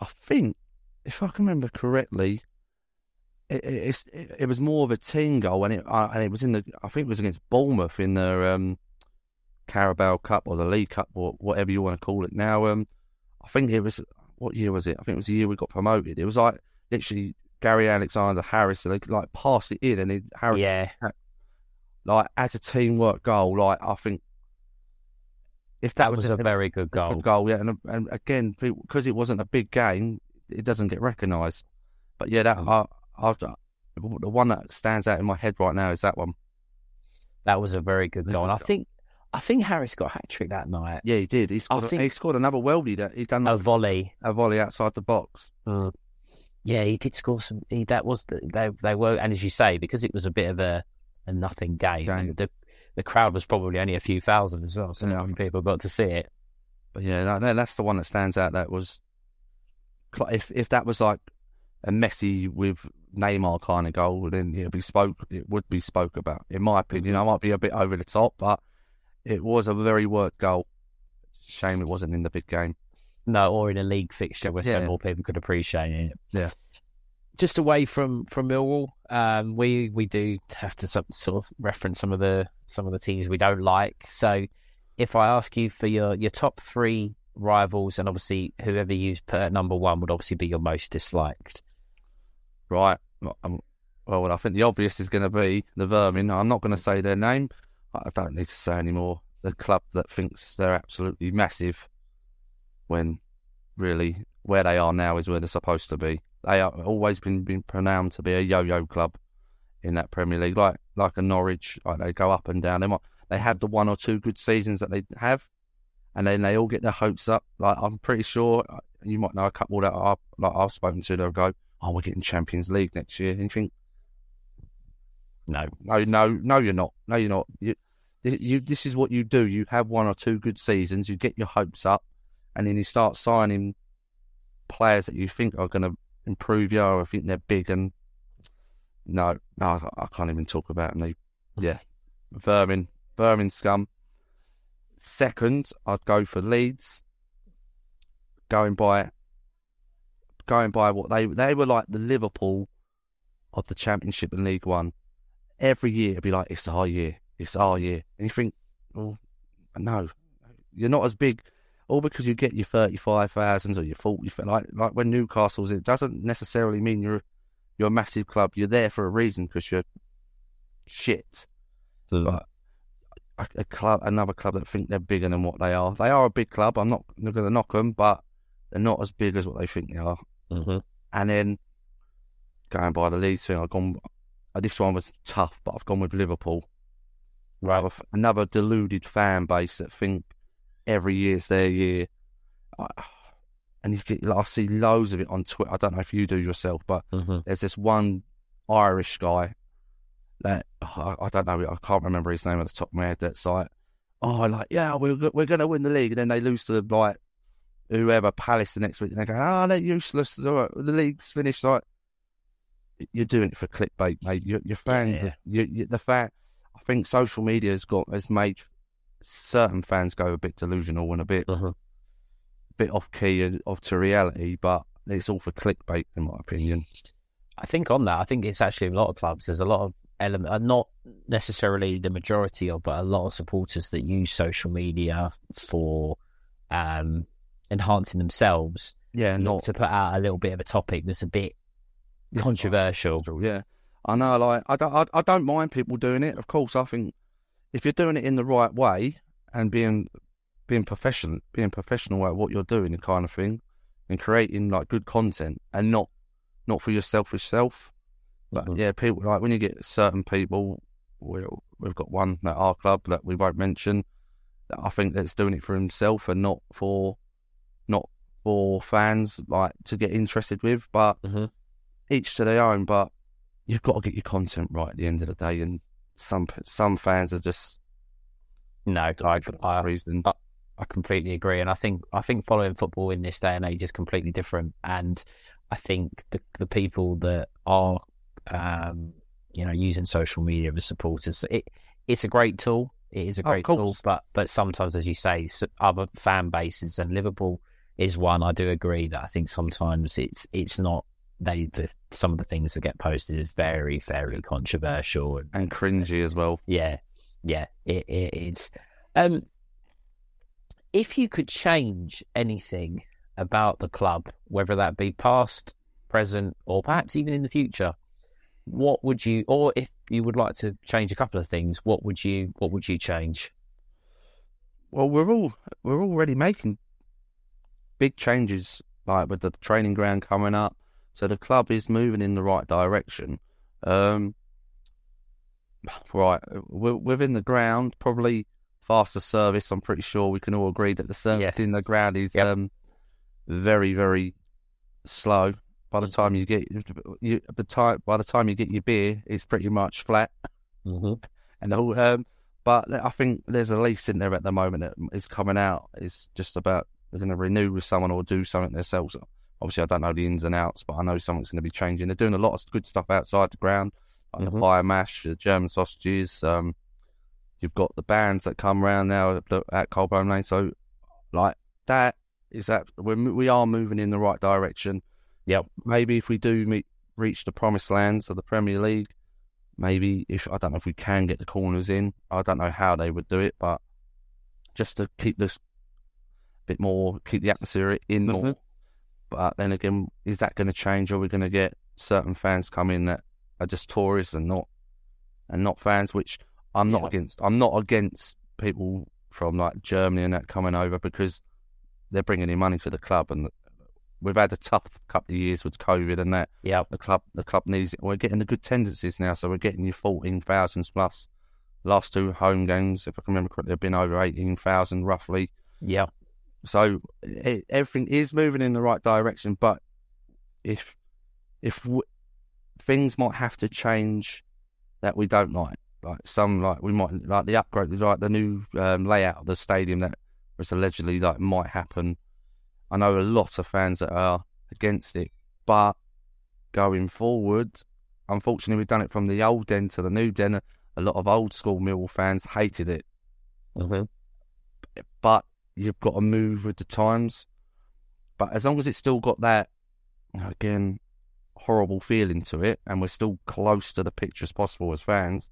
I think, if I can remember correctly, it, it, it's, it, it was more of a team goal, and it uh, and it was in the I think it was against Bournemouth in the um, Carabao Cup or the League Cup or whatever you want to call it. Now, um, I think it was what year was it? I think it was the year we got promoted. It was like literally Gary Alexander Harris, they like passed it in, and it, Harris Yeah, like as a teamwork goal. Like I think if that, that, was a very good goal. good goal, yeah. And, and again, because it wasn't a big game, it doesn't get recognised. But yeah, that Mm. I, I, the one that stands out in my head right now is that one. That was a very good goal. And I think I think Harris got a hat trick that night. Yeah, he did. He scored. think- he scored another weldy that he done A a, volley. a volley outside the box. Yeah, he did score some. He, that was the, they they were, and as you say, because it was a bit of a, a nothing game. Game. The the crowd was probably only a few thousand as well, so Yeah. not many people got to see it. But yeah, that- that's the one that stands out. That was if if that was like a Messi with Neymar kind of goal, then it'd be spoke. It would be spoke about, in my opinion. I might be a bit over the top, but it was a very worked goal. Shame it wasn't in the big game. No, or in a league fixture where Yeah. some more people could appreciate it. Yeah. Just away from from Millwall, um, we we do have to some, sort of reference some of the some of the teams we don't like. So, if I ask you for your your top three rivals, and obviously whoever you put at number one would obviously be your most disliked. Right. Um, well, I think the obvious is going to be the Vermin. I'm not going to say their name. I don't need to say anymore. The club that thinks they're absolutely massive when really where they are now is where they're supposed to be. They have always been, been pronounced to be a yo-yo club in that Premier League, like like a Norwich. Like they go up and down. They might they have the one or two good seasons that they have, and then they all get their hopes up. Like I'm pretty sure uh, you might know a couple that I like I've spoken to. They'll go, "Oh, we're getting Champions League next year," and you think, No, no, no, no, you're not. No, you're not. You, you, this is what you do. You have one or two good seasons. You get your hopes up, and then you start signing players that you think are going to improve you, I think they're big. And no, no, I, I can't even talk about them. They, yeah, vermin, vermin scum. Second, I'd go for Leeds. Going by, going by what they they were like the Liverpool of the Championship and League One every year it'd be like, it's our year, it's our year. And you think, well, no, you're not as big. all because you get your thirty five thousands or your forty. Like like when Newcastle's, it doesn't necessarily mean you're you're a massive club. You're there for a reason because you're shit. Mm. But a, a club, another club that think they're bigger than what they are. They are a big club. I'm not, not going to knock them, but they're not as big as what they think they are. Mm-hmm. And then going by the Leeds thing, I've gone. uh, This one was tough, but I've gone with Liverpool. Right. Another, another deluded fan base that think every year's their year. I, and you get, like, I see loads of it on Twitter. I don't know if you do yourself, but Mm-hmm. there's this one Irish guy that oh, I, don't know. I can't remember his name at the top of my head. That's like, oh, like yeah, we're we're going to win the league, and then they lose to like whoever Palace the next week, and they go, oh, they're useless. The league's finished. Like you're doing it for clickbait, mate. Your, your fans, Yeah. you, you, the fact I think social media has got has made certain fans go a bit delusional and a bit Mhm. bit off key and off to reality, but it's all for clickbait, in my opinion. I think on that, I think it's actually a lot of clubs. There's a lot of element, uh, not necessarily the majority of, but a lot of supporters that use social media for um, enhancing themselves. Yeah, Not to put out a little bit of a topic that's a bit controversial. Yeah, I know. Like, I don't, I, I don't mind people doing it. Of course, I think if you're doing it in the right way and being being professional, being professional at what you're doing, and kind of thing, and creating like good content, and not not for your selfish self. But Mhm. yeah, people like when you get certain people. We, we've got one at our club that we won't mention. That I think that's doing it for himself and not for not for fans like to get interested with. But Mhm. each to their own. But you've got to get your content right at the end of the day. And some some fans are just No, I, I. I- I completely agree, and I think I think following football in this day and age is completely different. And I think the the people that are, um, you know, using social media as supporters, it it's a great tool. It is a Oh, great tool, but but sometimes, as you say, other fan bases and Liverpool is one. I do agree that I think sometimes it's it's not. They the, some of the things that get posted is very very controversial and and cringy as well. yeah, yeah, it, it is. Um, if you could change anything about the club, whether that be past, present, or perhaps even in the future, what would you? Or if you would like to change a couple of things, what would you? What would you change? Well, we're all we're already making big changes, like with the training ground coming up. So the club is moving in the right direction. Um, right, we're within the ground, probably faster service. I'm pretty sure we can all agree that the service in the ground is Yep. um, very, very slow. By the time you get you, the time by the time you get your beer, it's pretty much flat Mm-hmm. and the whole. Um, but I think there's a lease in there at the moment that is coming out. It's just about they're going to renew with someone or do something themselves. Obviously, I don't know the ins and outs, but I know something's going to be changing. They're doing a lot of good stuff outside the ground, like Mhm. the mash, the German sausages. Um, you've got the bands that come around now at, Coldblow Lane. So, like that is that we're, we are moving in the right direction. Yep. Maybe if we do meet, reach the promised lands of the Premier League, maybe if I don't know if we can get the corners in. I don't know how they would do it, but just to keep this bit more, keep the atmosphere in more. Mhm. But then again, is that going to change? Are we going to get certain fans come in that are just tourists and not and not fans? Which I'm not Yeah. against. I'm not against people from like Germany and that coming over because they're bringing in money to the club, and we've had a tough couple of years with COVID and that Yeah, the club the club needs it. We're getting the good tendencies now, so we're getting your fourteen thousands plus. Last two home games, if I can remember correctly, have been over eighteen thousand roughly. Yeah. So it, everything is moving in the right direction, but if if w- things might have to change that we don't like, like some like we might like the upgrade, like the new um, layout of the stadium that was allegedly like might happen. I know a lot of fans that are against it, but going forward, unfortunately, we've done it from the old den to the new den. A lot of old school Millwall fans hated it, Mm-hmm. but you've got to move with the times. But as long as it's still got that, again, horrible feeling to it, and we're still close to the pitch as possible as fans,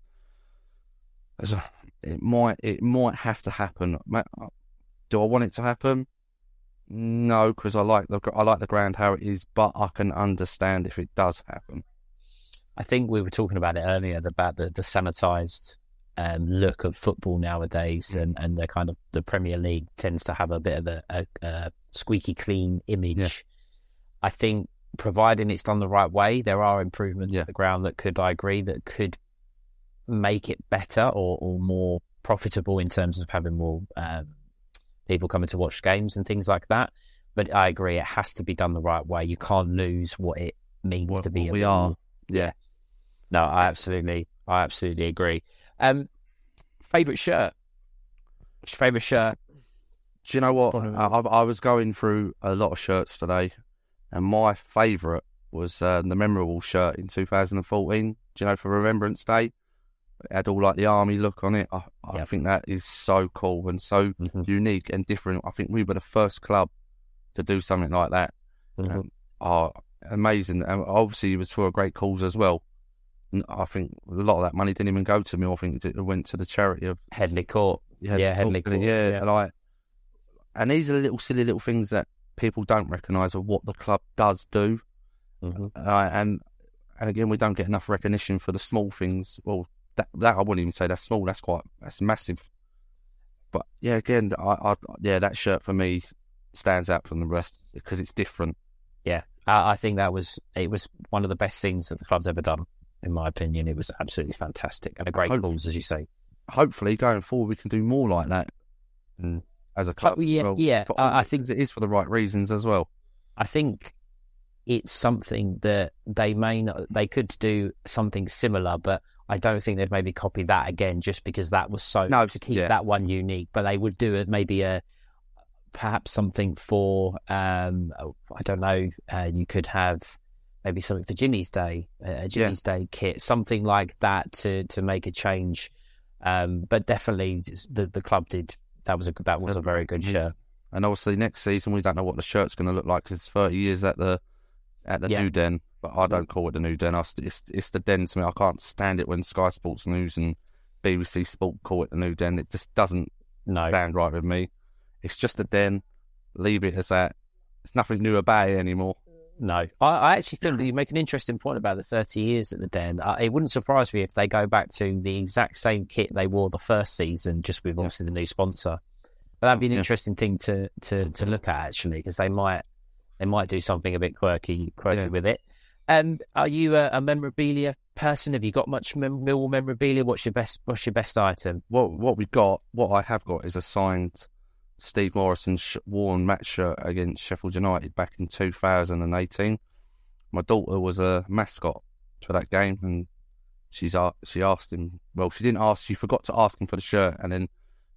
as a- it might it might have to happen. Do I want it to happen? No, because I like the I like the ground how it is, but I can understand if it does happen. I think we were talking about it earlier about the the sanitized um, look of football nowadays, and, and the kind of the Premier League tends to have a bit of a, a, a squeaky clean image. Yeah. I think, providing it's done the right way, there are improvements Yeah. at the ground that could, I agree, that could make it better or, or more profitable in terms of having more um, people coming to watch games and things like that. But I agree, it has to be done the right way. You can't lose what it means What- to be. what a we are. Yeah. No, I absolutely, I absolutely agree. Um, favorite shirt. Favorite shirt? Do you know what? I, I I was going through a lot of shirts today, and my favourite was uh, the memorable shirt in 2014. Do you know for Remembrance Day? It had all like the army look on it. I, I Yep. think that is so cool and so Mhm. unique and different. I think we were the first club to do something like that. Mhm. Oh, amazing! And obviously, it was for a great cause as well. And I think a lot of that money didn't even go to me. I think it went to the charity of Headley Court. yeah, Yeah, Headley Court, yeah, yeah. and I, and these are the little silly little things that people don't recognise of what the club does do, Mhm. uh, and and again we don't get enough recognition for the small things. Well, that that I wouldn't even say that's small. That's quite that's massive. But yeah, again, I, I yeah that shirt for me stands out from the rest because it's different. Yeah, I, I think that was it was one of the best things that the club's ever done, in my opinion. It was absolutely fantastic and a great Hope- cause, as you say. Hopefully, going forward, we can do more like that Mm. as a club. Oh, yeah, well. yeah, I- I think- it is for the right reasons as well. I think it's something that they may not, they could do something similar, but I don't think they'd maybe copy that again just because that was so No, to keep yeah. that one unique. But they would do it maybe a perhaps something for um I don't know. Uh, you could have maybe something for Ginny's Day, a Ginny's Day kit, something like that to to make a change. Um, but definitely the the club did. That was a that was a very good Yeah. shirt. And obviously next season we don't know what the shirt's going to look like because it's 30 years at the at the Yeah. new den. But I don't call it the new den. I, it's it's the den to me. I can't stand it when Sky Sports News and BBC Sport call it the new den. It just doesn't No, stand right with me. It's just a den. Leave it as that. There's nothing new about it anymore. No, I, I actually think that you make an interesting point about the 30 years at the Den. Uh, it wouldn't surprise me if they go back to the exact same kit they wore the first season, just with obviously the new sponsor. But that'd be an Yeah. interesting thing to, to, to look at actually, because they might they might do something a bit quirky quirky Yeah. with it. Um, are you a, a memorabilia person? Have you got much mem- memorabilia? What's your best What's your best item? What what we got, what I have got, is a signed Steve Morison sh- worn match shirt against Sheffield United back in 2018. My daughter was a mascot for that game, and she's a- she asked him. Well, she didn't ask. She forgot to ask him for the shirt, and then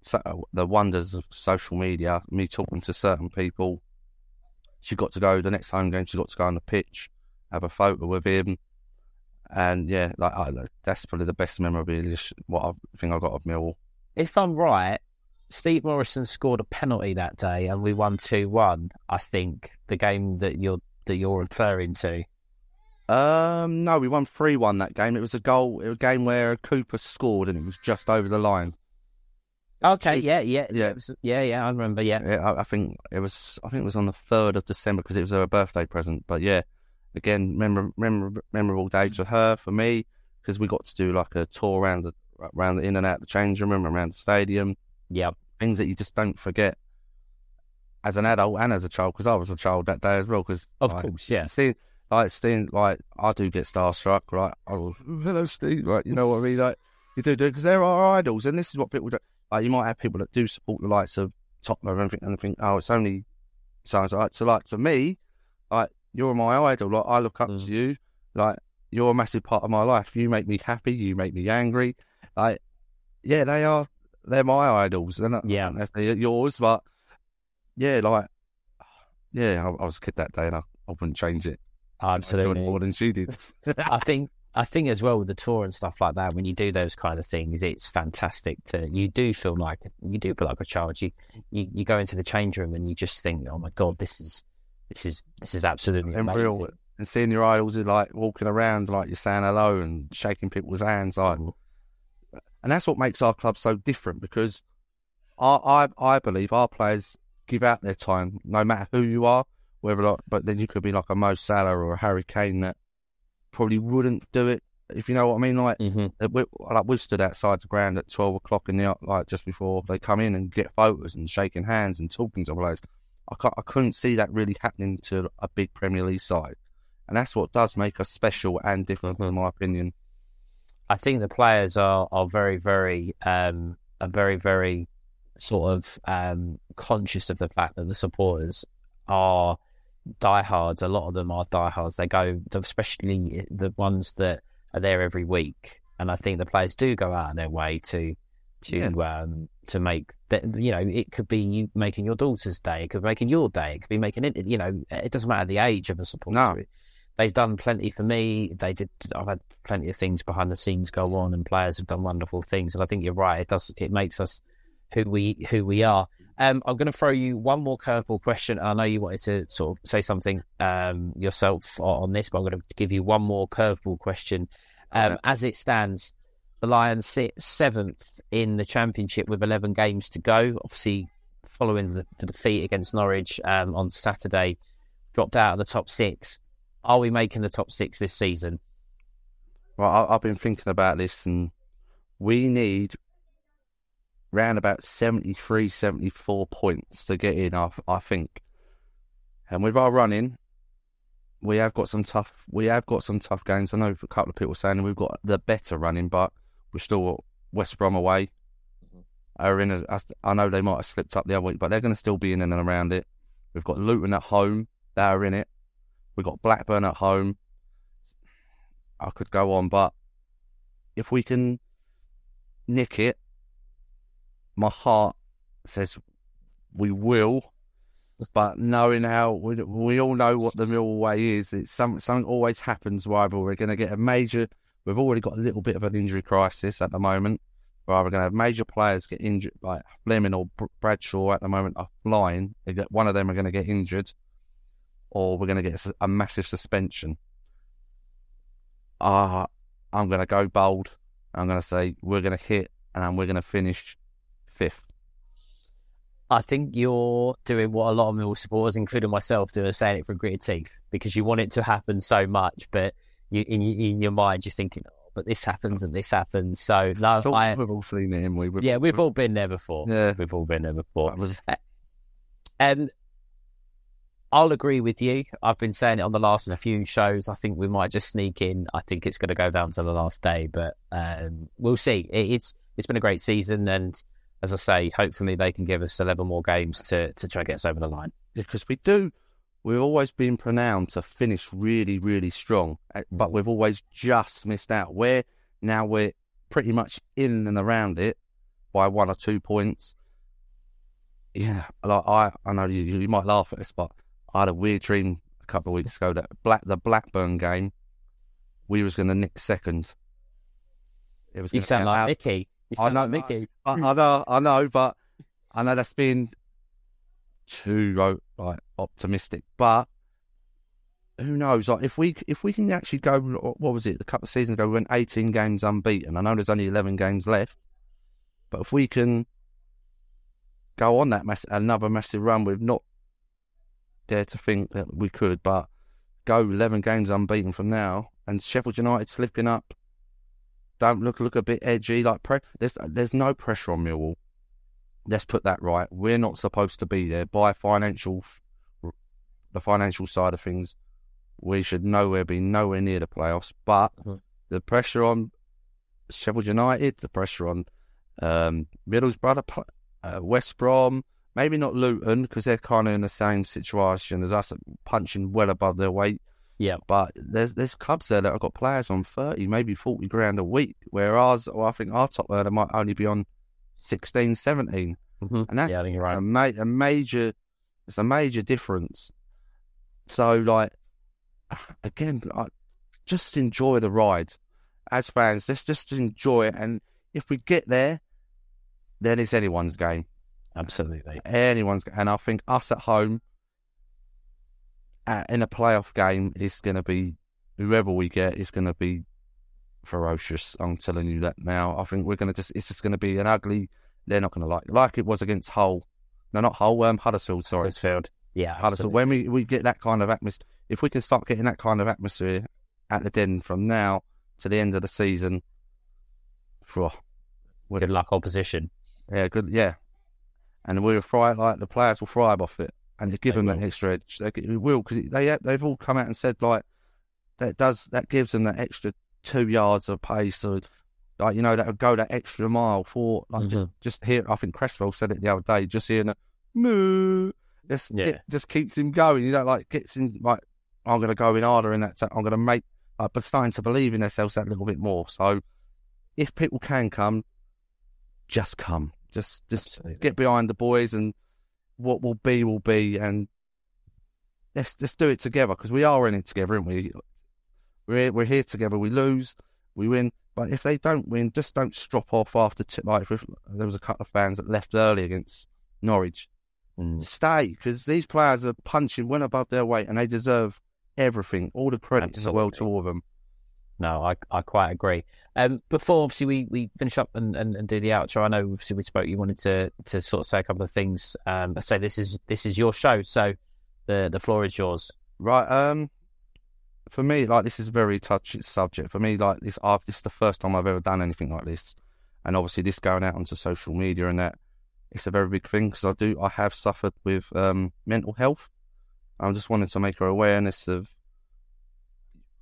so, the wonders of social media, me talking to certain people. She got to go the next home game. She got to go on the pitch, have a photo with him, and yeah, like I, that's probably the best memorabilia what I think I got of Mill. If I'm right, Steve Morison scored a penalty that day, and we won two one. I think the game that you're that you're referring to. Um, no, we won three one that game. It was a goal. It was a game where Cooper scored, and it was just over the line. Okay, yeah, yeah, Yeah. was- yeah, yeah. I remember. Yeah, Yeah, I, I think it was. I think it was on the third of December because it was her birthday present. But yeah, again, memor- memor- memorable day for her, for me, because we got to do like a tour around the around the in and out the change room, and around the stadium. yeah. Things that you just don't forget as an adult and as a child. Because I was a child that day as well. Because Of course, yeah. Seeing, like seeing, like I do get starstruck. Right, oh, hello, Steve. Right, you know what I mean? Like you do do because there are idols, and this is what people do. Like you might have people that do support the likes of Tottenham and think, and think, oh, it's only sounds like so. Like to me, like you're my idol. Like I look up Mm. to you. Like you're a massive part of my life. You make me happy. You make me angry. Like yeah, they are. They're my idols. They're not Yeah. necessarily yours, but yeah, like yeah, I, I was a kid that day, and I, I wouldn't change it. It Absolutely. more than she did. I think I think as well with the tour and stuff like that, when you do those kind of things, it's fantastic to you do feel like you do feel like a child. You you, you go into the change room and you just think, oh my god, this is this is this is absolutely and amazing. real and seeing your idols is like walking around like you're saying hello and shaking people's hands like and that's what makes our club so different because our, I I believe our players give out their time, no matter who you are. Whether like, but then you could be like a Mo Salah or a Harry Kane that probably wouldn't do it if you know what I mean. Like, Mm-hmm. we, like we've stood outside the ground at twelve o'clock in the like just before they come in and get photos and shaking hands and talking to players. I I couldn't see that really happening to a big Premier League side, and that's what does make us special and different, in my opinion. I think the players are are very very um are very very sort of um conscious of the fact that the supporters are diehards. A lot of them are diehards. They go, especially the ones that are there every week, and I think the players do go out of their way to to um to make that you know it could be you making your daughter's day, it could be making your day, it could be making it. You know, it doesn't matter the age of the supporter. No. They've done plenty for me. They did. I've had plenty of things behind the scenes go on, and players have done wonderful things. And I think you're right. It does. It makes us who we who we are. Um, I'm going to throw you one more curveball question. I know you wanted to sort of say something um, yourself on on this, but I'm going to give you one more curveball question. Um, As it stands, the Lions sit seventh in the championship with 11 games to go. Obviously, following the, the defeat against Norwich um, on Saturday, dropped out of the top six. Are we making the top six this season? Well, I've been thinking about this, and we need round about 73, 74 points to get in. I, I think, and with our running, we have got some tough. We have got some tough games. I know a couple of people saying we've got the better running, but we're still West Brom away. Mm-hmm. Are in a, I know they might have slipped up the other week, but they're going to still be in and around it. We've got Luton at home; they are in it. We've got Blackburn at home. I could go on, but if we can nick it, my heart says we will. But knowing how we, we all know what the Mill way is, it's some, something always happens. Either we're going to get a major, we've already got a little bit of an injury crisis at the moment. We're either going to have major players get injured, like Flemming or Bradshaw at the moment are flying. They One of them are going to get injured, or we're going to get a massive suspension uh, I'm going to go bold. I'm going to say we're going to hit and we're going to finish fifth. I think you're doing what a lot of Mill supporters, including myself, do, is saying it for gritted teeth because you want it to happen so much, but you, in, in your mind, you're thinking, oh, but this happens and this happens. So, no, So I, we've all seen it, we? We've- yeah, we've all been there before. Yeah. We've all been there before. Was- Um, I'll agree with you. I've been saying it on the last few shows. I think we might just sneak in. I think it's going to go down to the last day, but um, we'll see. It, it's it's been a great season, and as I say, hopefully they can give us eleven more games to to try and get us over the line. because we do. We've always been pronounced to finish really, really strong, uh, but we've always just missed out. Where now we're pretty much in and around it by one or two points. Yeah, like I, I know you, you might laugh at this, but I had a weird dream a couple of weeks ago that black the Blackburn game, we was going to nick second. It was. You sound like out- Mickey. You I know, like Mickey. I, I know, I know, but I know that's been too like optimistic. But who knows? Like if we if we can actually go, what was it? A couple of seasons ago, we went eighteen games unbeaten. I know there's only eleven games left, but if we can go on that mass, another massive run, we've not dared to think that we could, but go eleven games unbeaten from now, and Sheffield United slipping up don't look look a bit edgy. Like pre- there's there's no pressure on Millwall. Let's put that right. We're not supposed to be there by financial, the financial side of things. We should nowhere be nowhere near the playoffs. But Mhm. the pressure on Sheffield United, the pressure on um, Middlesbrough, uh, West Brom, maybe not Luton because they're kind of in the same situation as us, punching well above their weight. Yeah. But there's there's clubs there that have got players on thirty, maybe forty grand a week, whereas well, I think our top earner might only be on 16, 17. Mhm. and that's, Yeah, I think you're right. a, ma- a major, it's a major difference. So like, again, like, just enjoy the ride as fans. Let's just enjoy it, and if we get there, then it's anyone's game Absolutely. anyone's and I think us at home uh, in a playoff game is going to be whoever we get is going to be ferocious. I'm telling you that now. I think we're going to just it's just going to be an ugly. They're not going to like like it was against Hull no, not Hull, um, Huddersfield. Sorry, Huddersfield. Yeah, absolutely. When we, we get that kind of atmosphere, if we can start getting that kind of atmosphere at the Den from now to the end of the season, phew, good luck opposition. yeah, good, yeah. And we'll thrive like the players will thrive off it, and you give They them that extra edge. They it will because they they've all come out and said like that does that gives them that extra two yards of pace, or like you know that would go that extra mile for like just mm-hmm. just here. I think Cresswell said it the other day. Just hearing a moo, just Yeah. it just keeps him going. You know, like gets him like I'm going to go in harder in that. i I'm going to make, like, but starting to believe in themselves that little bit more. So if people can come, just come. Just just Absolutely. get behind the boys and what will be will be and let's just do it together because we are in it together, aren't we? We're we're here together. We lose, we win, but if they don't win, just don't strop off after. T- like if there was a couple of fans that left early against Norwich, stay because these players are punching well above their weight and they deserve everything, all the credit in the world to all of them. No, I, I quite agree. Um, before obviously we, we finish up and, and, and do the outro, I know obviously we spoke. You wanted to, to sort of say a couple of things. Um, but say this is this is your show, so the the floor is yours. Right. Um, for me, like this is a very touchy subject. For me, like this, I've this is the first time I've ever done anything like this, and obviously this going out onto social media and that, it's a very big thing because I do, I have suffered with um mental health. I just wanted to make her awareness of.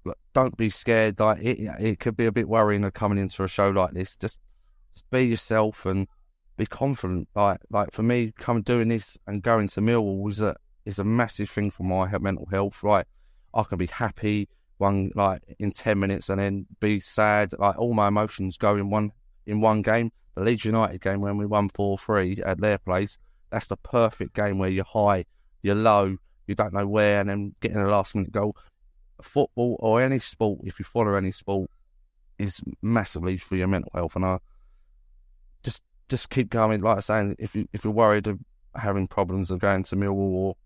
Like, don't be scared. Like it, it could be a bit worrying of coming into a show like this. Just, just be yourself and be confident. Like, like for me, come doing this and going to Millwall was a is a massive thing for my mental health. Right, I can be happy one like in ten minutes and then be sad. Like all my emotions go in one in one game. The Leeds United game when we won four three at their place. That's the perfect game where you're high, you're low, you don't know where, and then getting a last minute goal. Football or any sport, if you follow any sport, is massively for your mental health. And I just just keep going. Like I was saying, if you if you're worried of having problems of going to Millwall or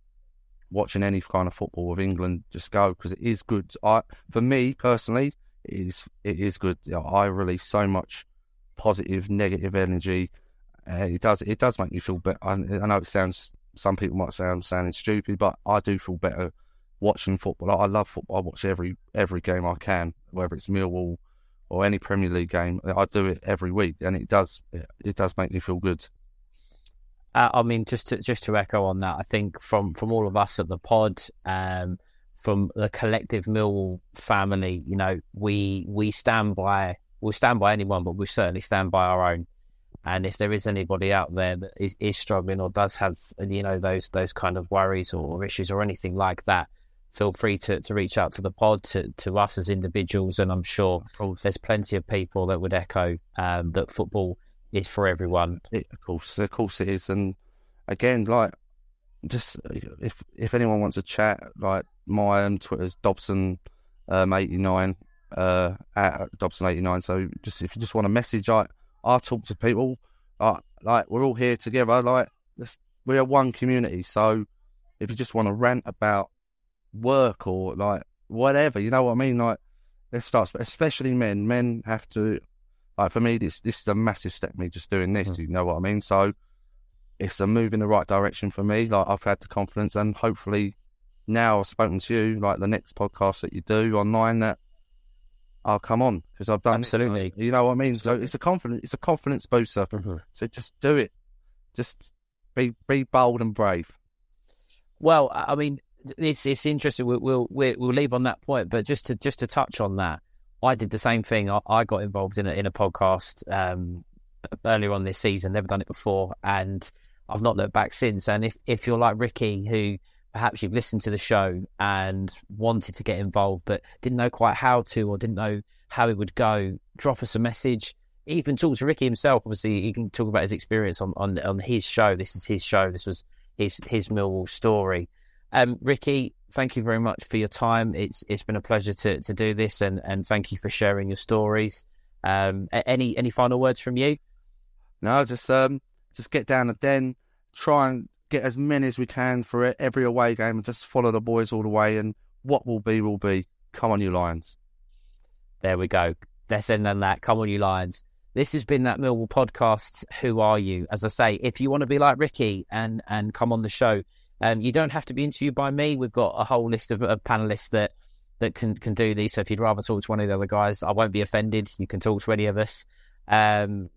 watching any kind of football with England, just go because it is good. I, for me personally, it is it is good. I release so much positive, negative energy. Uh, it does it does make me feel better. I, I know it sounds some people might I'm sounding stupid, but I do feel better watching football. I, I love football. I watch every every game I can, whether it's Millwall or any Premier League game. I do it every week, and it does it, it does make me feel good. Uh, I mean, just to just to echo on that, I think from from all of us at the pod, um, from the collective Millwall family, you know, we we stand by we'll stand by anyone, but we certainly stand by our own. And if there is anybody out there that is, is struggling or does have you know those those kind of worries or issues or anything like that, feel free to, to reach out to the pod to, to us as individuals. And I'm sure there's plenty of people that would echo um, that football is for everyone. It, of course, of course it is. And again, like, just if if anyone wants to chat, like my um, Twitter's Dobson um, eighty nine uh, at Dobson eighty nine. So just if you just want to message, I I talk to people. Like, like we're all here together. Like let's, we're one community. So if you just want to rant about work or like whatever, you know what I mean. Like let's start, especially men. Men have to like for me, this this is a massive step. Me just doing this, you know what I mean. So it's a move in the right direction for me. Like I've had the confidence, and hopefully now I've spoken to you. Like the next podcast that you do online, that I'll come on because I've done Absolutely. you know what I mean. So it's a confidence, it's a confidence booster. So just do it. Just be be bold and brave. Well, I mean, it's it's interesting. We'll we'll we'll we'll leave on that point, but just to just to touch on that, I did the same thing. I, I got involved in a in a podcast um, earlier on this season. Never done it before, and I've not looked back since. And if if you're like Ricky, who perhaps you've listened to the show and wanted to get involved, but didn't know quite how to, or didn't know how it would go, drop us a message. Even talk to Ricky himself. Obviously, he can talk about his experience on, on, on his show. This is his show. This was his his Millwall story. Um, Ricky, thank you very much for your time. It's it's been a pleasure to, to do this, and, and thank you for sharing your stories. Um, any any final words from you? No, just um, just get down the den, try and get as many as we can for every away game, and just follow the boys all the way. And what will be will be. Come on, you Lions. There we go. Let's end on that. Come on, you Lions. this has been that Millwall podcast. Who are you? As I say, if you want to be like Ricky and and come on the show, um, you don't have to be interviewed by me. We've got a whole list of, of panelists that that can can do these. So if you'd rather talk to one of the other guys, I won't be offended. You can talk to any of us. Um,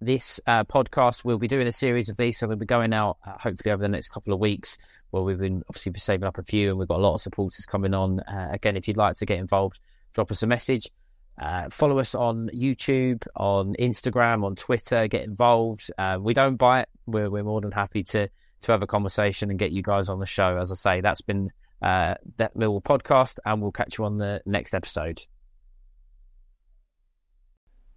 this uh, podcast, we'll be doing a series of these, so we'll be going out uh, hopefully over the next couple of weeks. Where we've been obviously saving up a few, and we've got a lot of supporters coming on. Uh, again, if you'd like to get involved, drop us a message. Uh, follow us on YouTube, on Instagram, on Twitter. Get involved. Uh, we don't bite. We're we're more than happy to to have a conversation and get you guys on the show. As I say, that's been uh, that Millwall podcast, and we'll catch you on the next episode.